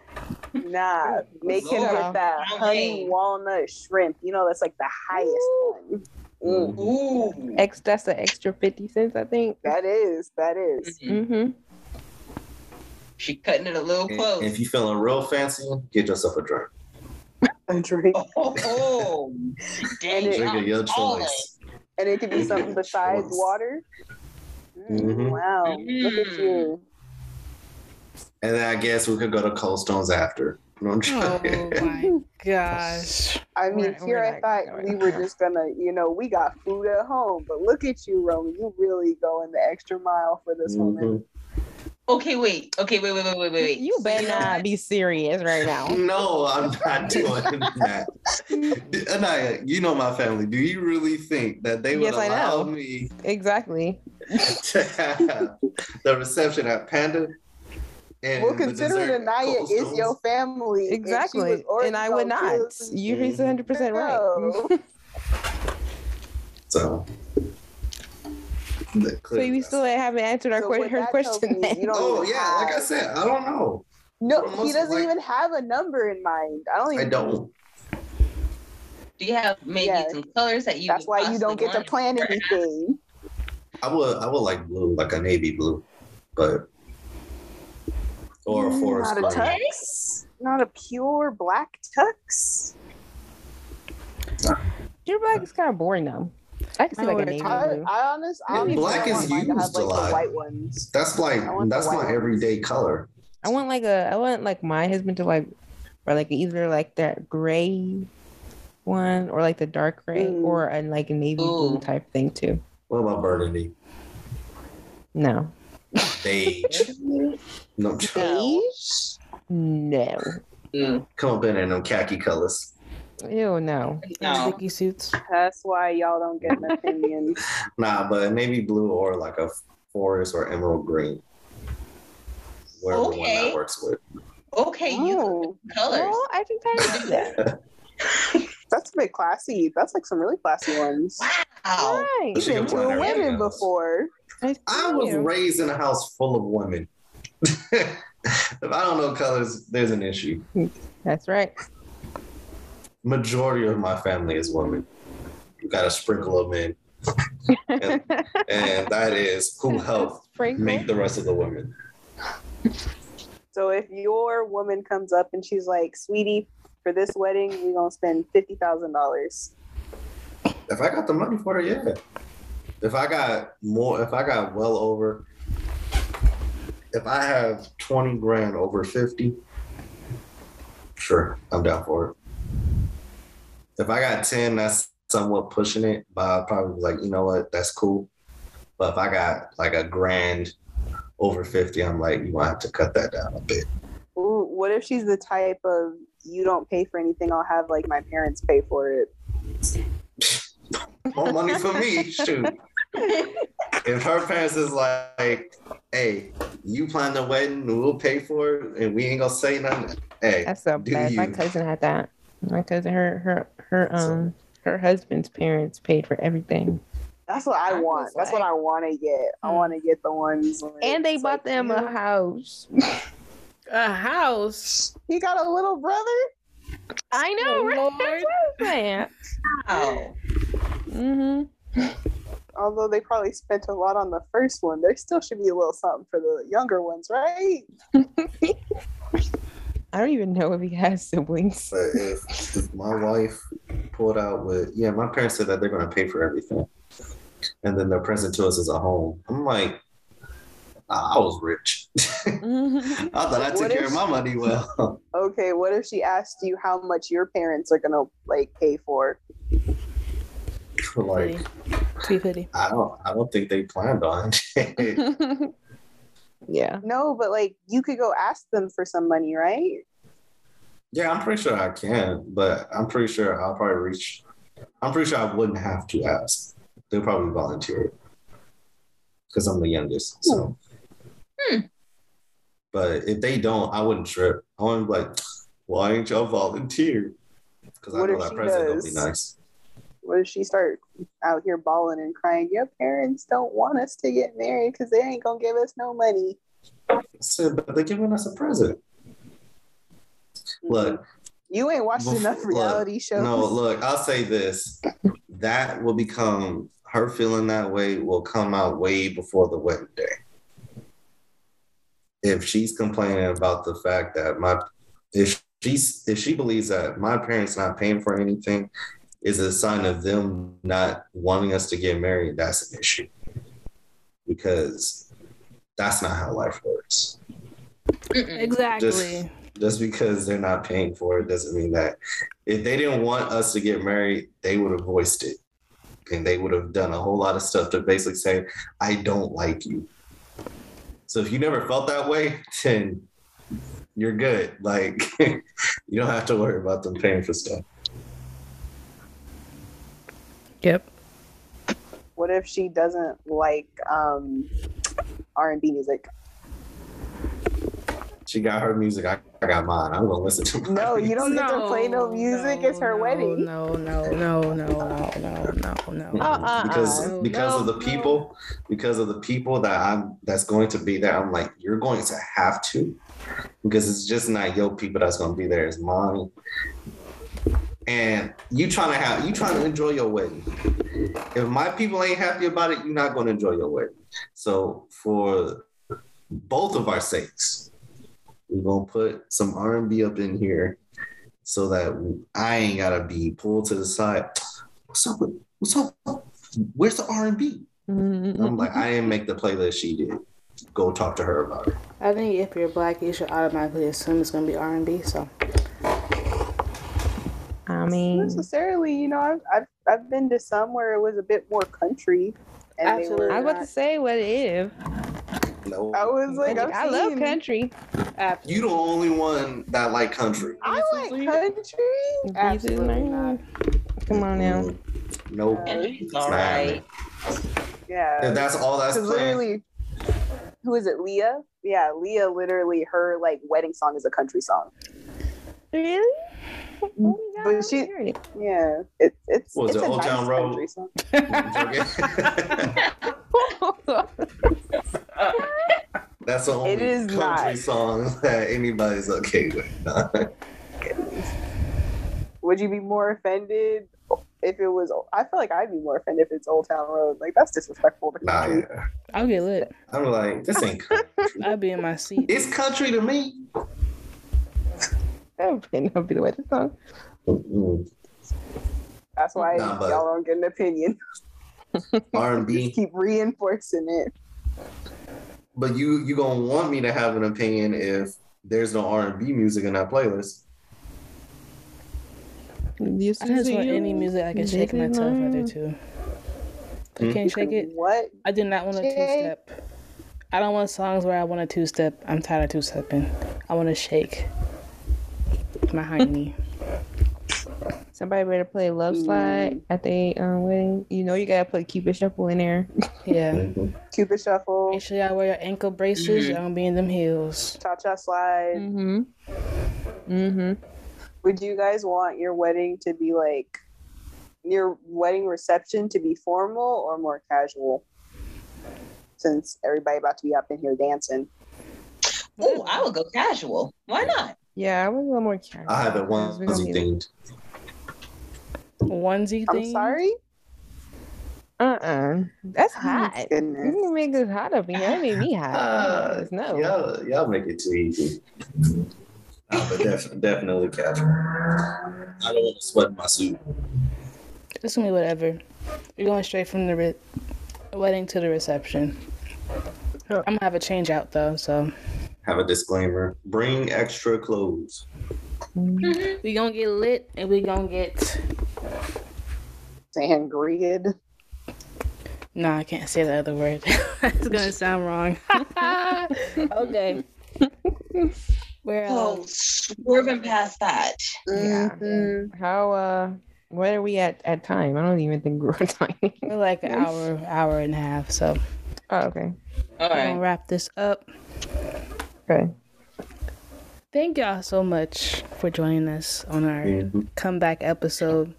Nah, make it Lord. with that honey walnut shrimp. You know that's like the highest one. Mm. Ooh. X that's an extra 50 cents, I think. that is that is. Mhm. Mm-hmm. She cutting it a little And close. if you're feeling real fancy, get yourself a drink. A drink, Oh, oh, oh. dang! And it- Drink of your I'm choice. and it could be something besides water. Mm, Mhm. Wow, look at Mm. you. And then I guess we could go to Cold Stones after. No, I'm Oh my gosh. I mean, We're- here we're I thought going we were just gonna, you know, we got food at home, but look at you, Roman. You really going the extra mile for this woman. Mhm. Okay, wait. Okay, wait, wait, wait, wait, wait. You better not be serious right now. No, I'm not doing that. Anaya, you know my family. Do you really think that they would Yes, allow me Exactly. to have the reception at Panda? And Well, the considering dessert at Anaya is Stones? your family, Exactly. was already And I would gonna not. kill- You he's 100% right. So, the- So you still haven't answered our So que- what her question me is then. you don't Oh even yeah, like I said, I don't know. No, he doesn't like- even have a number in mind. I don't Even I don't. Do you have maybe Yeah. some colors that you? That's why you don't get to plan anything. I would I would like blue, like a navy blue, but or a Mm, forest Not a green. tux. Not a pure black tux. Your black is kind of boring though. I can see I like a would- navy I, blue. I honest, I Yeah, don't even black want is mine to have used a like lot. the white ones. That's like I want the that's white my ones. everyday color. I want like a I want like my husband to like or like either like that gray one or like the dark gray Mm. or a, like a navy blue type thing too. What about burgundy? No. Beige. No, Beige. No. Mm, come up in in them khaki colors. Ew no. no. Sticky suits. That's why y'all don't get an opinion. Nah, but maybe blue or like a forest or emerald green. Whatever one Okay. that works with. Okay, you oh, colors. Well, I can kind of do that. that's a bit classy. That's like some really classy ones. Wow. Right. She You've been to a women before. I, I was you. raised in a house full of women. If I don't know colors, there's an issue. That's right. Majority of my family is women. You got a sprinkle of men, and, and that is who help make the rest of the women. So if your woman comes up and she's like, "Sweetie, for this wedding, we're gonna spend fifty thousand dollars," If I got the money for it, yeah. If I got more, if I got well over, if I have 20 grand over 50, sure, I'm down for it. If I got 10, that's somewhat pushing it, but I'll probably be like, you know what, that's cool. But if I got like a grand over 50, I'm like, you might have to cut that down a bit. Ooh, what if she's the type of you don't pay for anything? I'll have like my parents pay for it. More money for me, shoot. If her parents is like, hey, you plan the wedding, we'll pay for it, and we ain't gonna say nothing. Hey, That's so Do bad. My cousin had that. My cousin, her, her, her, um, her husband's parents paid for everything, That's what I I want. was That's what I want to get. I Hmm. want to get the ones. where and they bought like, them a house. A house. He got a little brother. I know, Oh, right? Lord. That's what I'm saying. Wow. Mm-hmm. Although they probably spent a lot on the first one, there still should be a little something for the younger ones, right? I don't even know if he has siblings. but if, if my wife pulled out with, yeah, my parents said that they're gonna pay for everything, and then they're present to us as a home. I'm like, I I was rich. I thought I took What care if- of my money well. Okay, what if she asked you how much your parents are gonna like pay for? for? like, Two fifty. I don't, I don't think they planned on. it. yeah. No, but like you could go ask them for some money, right? Yeah, I'm pretty sure I can, but I'm pretty sure I'll probably reach. I'm pretty sure I wouldn't have to ask. They'll probably volunteer because I'm the youngest. So, Hmm. but if they don't, I wouldn't trip. I wouldn't be like, why ain't y'all volunteer? Because I know that she president will be nice. If she start out here bawling and crying? Your parents don't want us to get married because they ain't gonna give us no money. so but they're giving us a present. Look, you ain't watched Bef- enough look, reality shows. No, look, I'll say this. That will become her feeling that way will come out way before the wedding day. If she's complaining about the fact that my if she's if she believes that my parents not paying for anything is a sign of them not wanting us to get married, that's an issue. Because that's not how life works. Exactly. just because they're not paying for it doesn't mean that if they didn't want us to get married, they would have voiced it. And they would have done a whole lot of stuff to basically say, I don't like you. So if you never felt that way, then you're good. Like you don't have to worry about them paying for stuff. Yep. What if she doesn't like um R and B music? She got her music. I, I got mine. I'm gonna listen to. No, mine. you don't get to play no music. it's her no, wedding. No, no, no, no, no, no, no, no. Uh-uh. because No, because of the people because of the people that I'm that's going to be there. I'm like, you're going to have to because it's just not your people that's going to be there. It's mine. And you trying to have you trying to enjoy your wedding. If my people ain't happy about it, you're not going to enjoy your wedding. So for both of our sakes, we're gonna put some R&B up in here so that I ain't gotta be pulled to the side. What's up? with- What's up? Where's the R&B? Mm-hmm. I'm like, I didn't make the playlist. She did. Go talk to her about it. I think if you're black, you should automatically assume it's gonna be R and B. So I mean, necessarily, you know, I've, I've I've been to some where it was a bit more country, and Absolutely. were. I was about to say what if. No, I was like, I've I love seen- country. absolutely, you the only one that like country. I like country. Absolutely not. Come on now. Mm, Nope. Country's all right. Yeah. If that's all that's literally, who is it? Leah. Yeah, Leah. Literally, her like wedding song is a country song. Really? Oh my God, But she- haven't heard it. Yeah, it, it's What was it's it, a Old nice Town Road? country song. that's the only It is country not. song that anybody's okay with. Would you be more offended if it was? I feel like I'd be more offended if it's Old Town Road. Like that's disrespectful to nah, country. yeah. I'll get lit. I'm like, this ain't country. I'll be in my seat. it's country to me. That would be- that would be the wedding song. Mm-mm. That's why Nah, y'all don't get an opinion. R&B. Keep reinforcing it. But you you gonna want me to have an opinion if there's no R&B music in that playlist. You I just want any music I can shake my is myself mine. other too. I Hmm? can't shake it. What? I do not want a two step. I don't want songs where I want a two step. I'm tired of two stepping. I want to shake my hiney. Somebody better play Love Slide Mm. at the um, wedding. You know you gotta put Cupid Shuffle in there. Yeah. Cupid shuffle, Make sure y'all wear your ankle braces. Mhm. Y'all gonna be in them heels. cha cha slide. Mm-hmm. Mm-hmm. Would you guys want your wedding to be like your wedding reception to be formal or more casual? Since everybody about to be up in here dancing. Oh, I would go casual. Why not? Yeah, I was a little more casual. I have it because we onesie be- themed. Onesie I'm thing. sorry. Uh-uh. That's Oh, hot. You can make this hot up here. That made me hot. Uh, no. Y'all, y'all make it too easy. Uh, but def- definitely casual. I don't want to sweat my suit. It's gonna be whatever. You're going straight from the re- wedding to the reception. I'm gonna have a change out though, so Have a disclaimer. Bring extra clothes. we gonna get lit and we gonna get. Sangria. No, I can't say the other word. it's gonna sound wrong. okay. Where Oh, else? swerving past that. Yeah. Mhm. How uh what are we at at time? I don't even think we're at time. We're like an hour, hour and a half. So oh, okay. All we're gonna wrap this up. Okay. Thank y'all so much for joining us on our Mhm. comeback episode.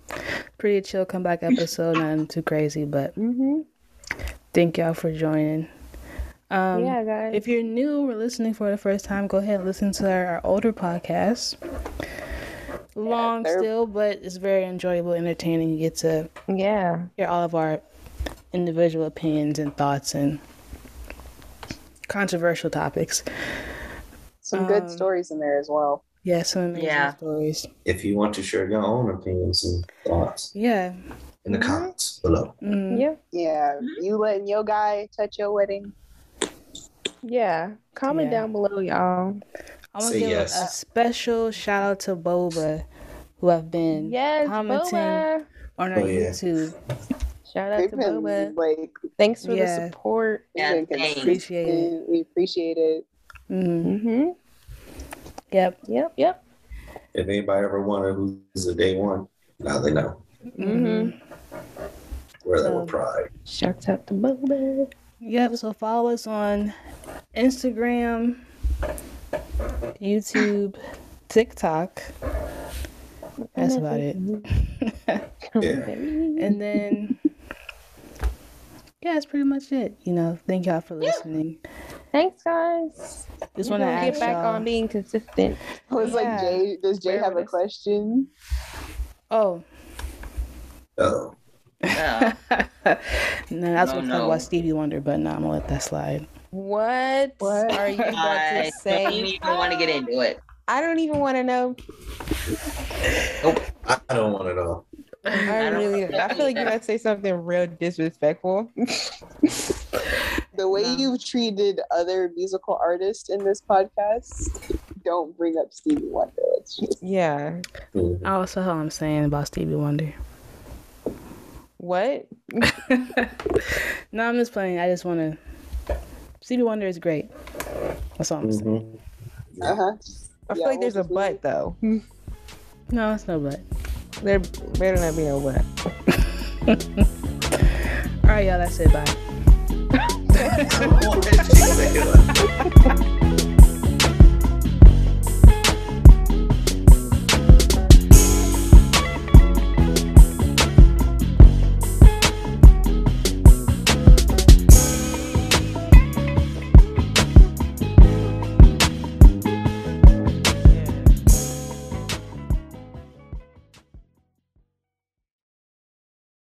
Pretty chill comeback episode, nothing too crazy, but Mm-hmm. thank y'all for joining. Um, yeah, guys. If you're new or listening for the first time, go ahead and listen to our, our older podcast. Long they're- still, but it's very enjoyable, entertaining. You get to yeah. hear all of our individual opinions and thoughts and controversial topics. Some good Um, stories in there as well. Yeah, some amazing Yeah. stories. If you want to share your own opinions and thoughts Yeah. in the Mhm. comments below. Mm. Yeah. Yeah. You letting your guy touch your wedding? Yeah. Comment Yeah. down below, y'all. I want to Say give a- yes. a special shout out to Boba, who have been Yes, commenting Boba. on our Oh, yeah. YouTube. Shout out They've to been Boba. like Thanks for Yeah. the support. they've Yeah, been. Appreciate it. We appreciate it. hmm Mm-hmm. Yep. Yep. Yep. If anybody ever wondered who's the day one, now they know. Mm-hmm. Wear that So- with pride. Shouts out to Boba. Yep. So follow us on Instagram, YouTube, TikTok. That's about it. Yeah. And then, yeah, that's pretty much it. You know, thank y'all for listening. Thanks, guys. Just want to get back y'all. on being consistent. I was Yeah. like, Jay, does Jay Bear have a with question? Oh, Oh. No, I was No, gonna no. about Stevie Wonder, but no, I'm gonna let that slide. What, What? are you about I to don't say? even want to get into it. I don't even want to know. Nope. I don't want to know. I don't really. I feel like you gotta say something real disrespectful. The way No. you've treated other musical artists in this podcast, don't bring up Stevie Wonder. Just yeah. Mhm. Oh, so how I'm saying about Stevie Wonder. What? no, I'm just playing. I just want to. Stevie Wonder is great. That's all I'm saying. Mhm. uh huh. I feel like there's a but though. No, it's no but. There better not be no but. All right, y'all. That's it. Bye.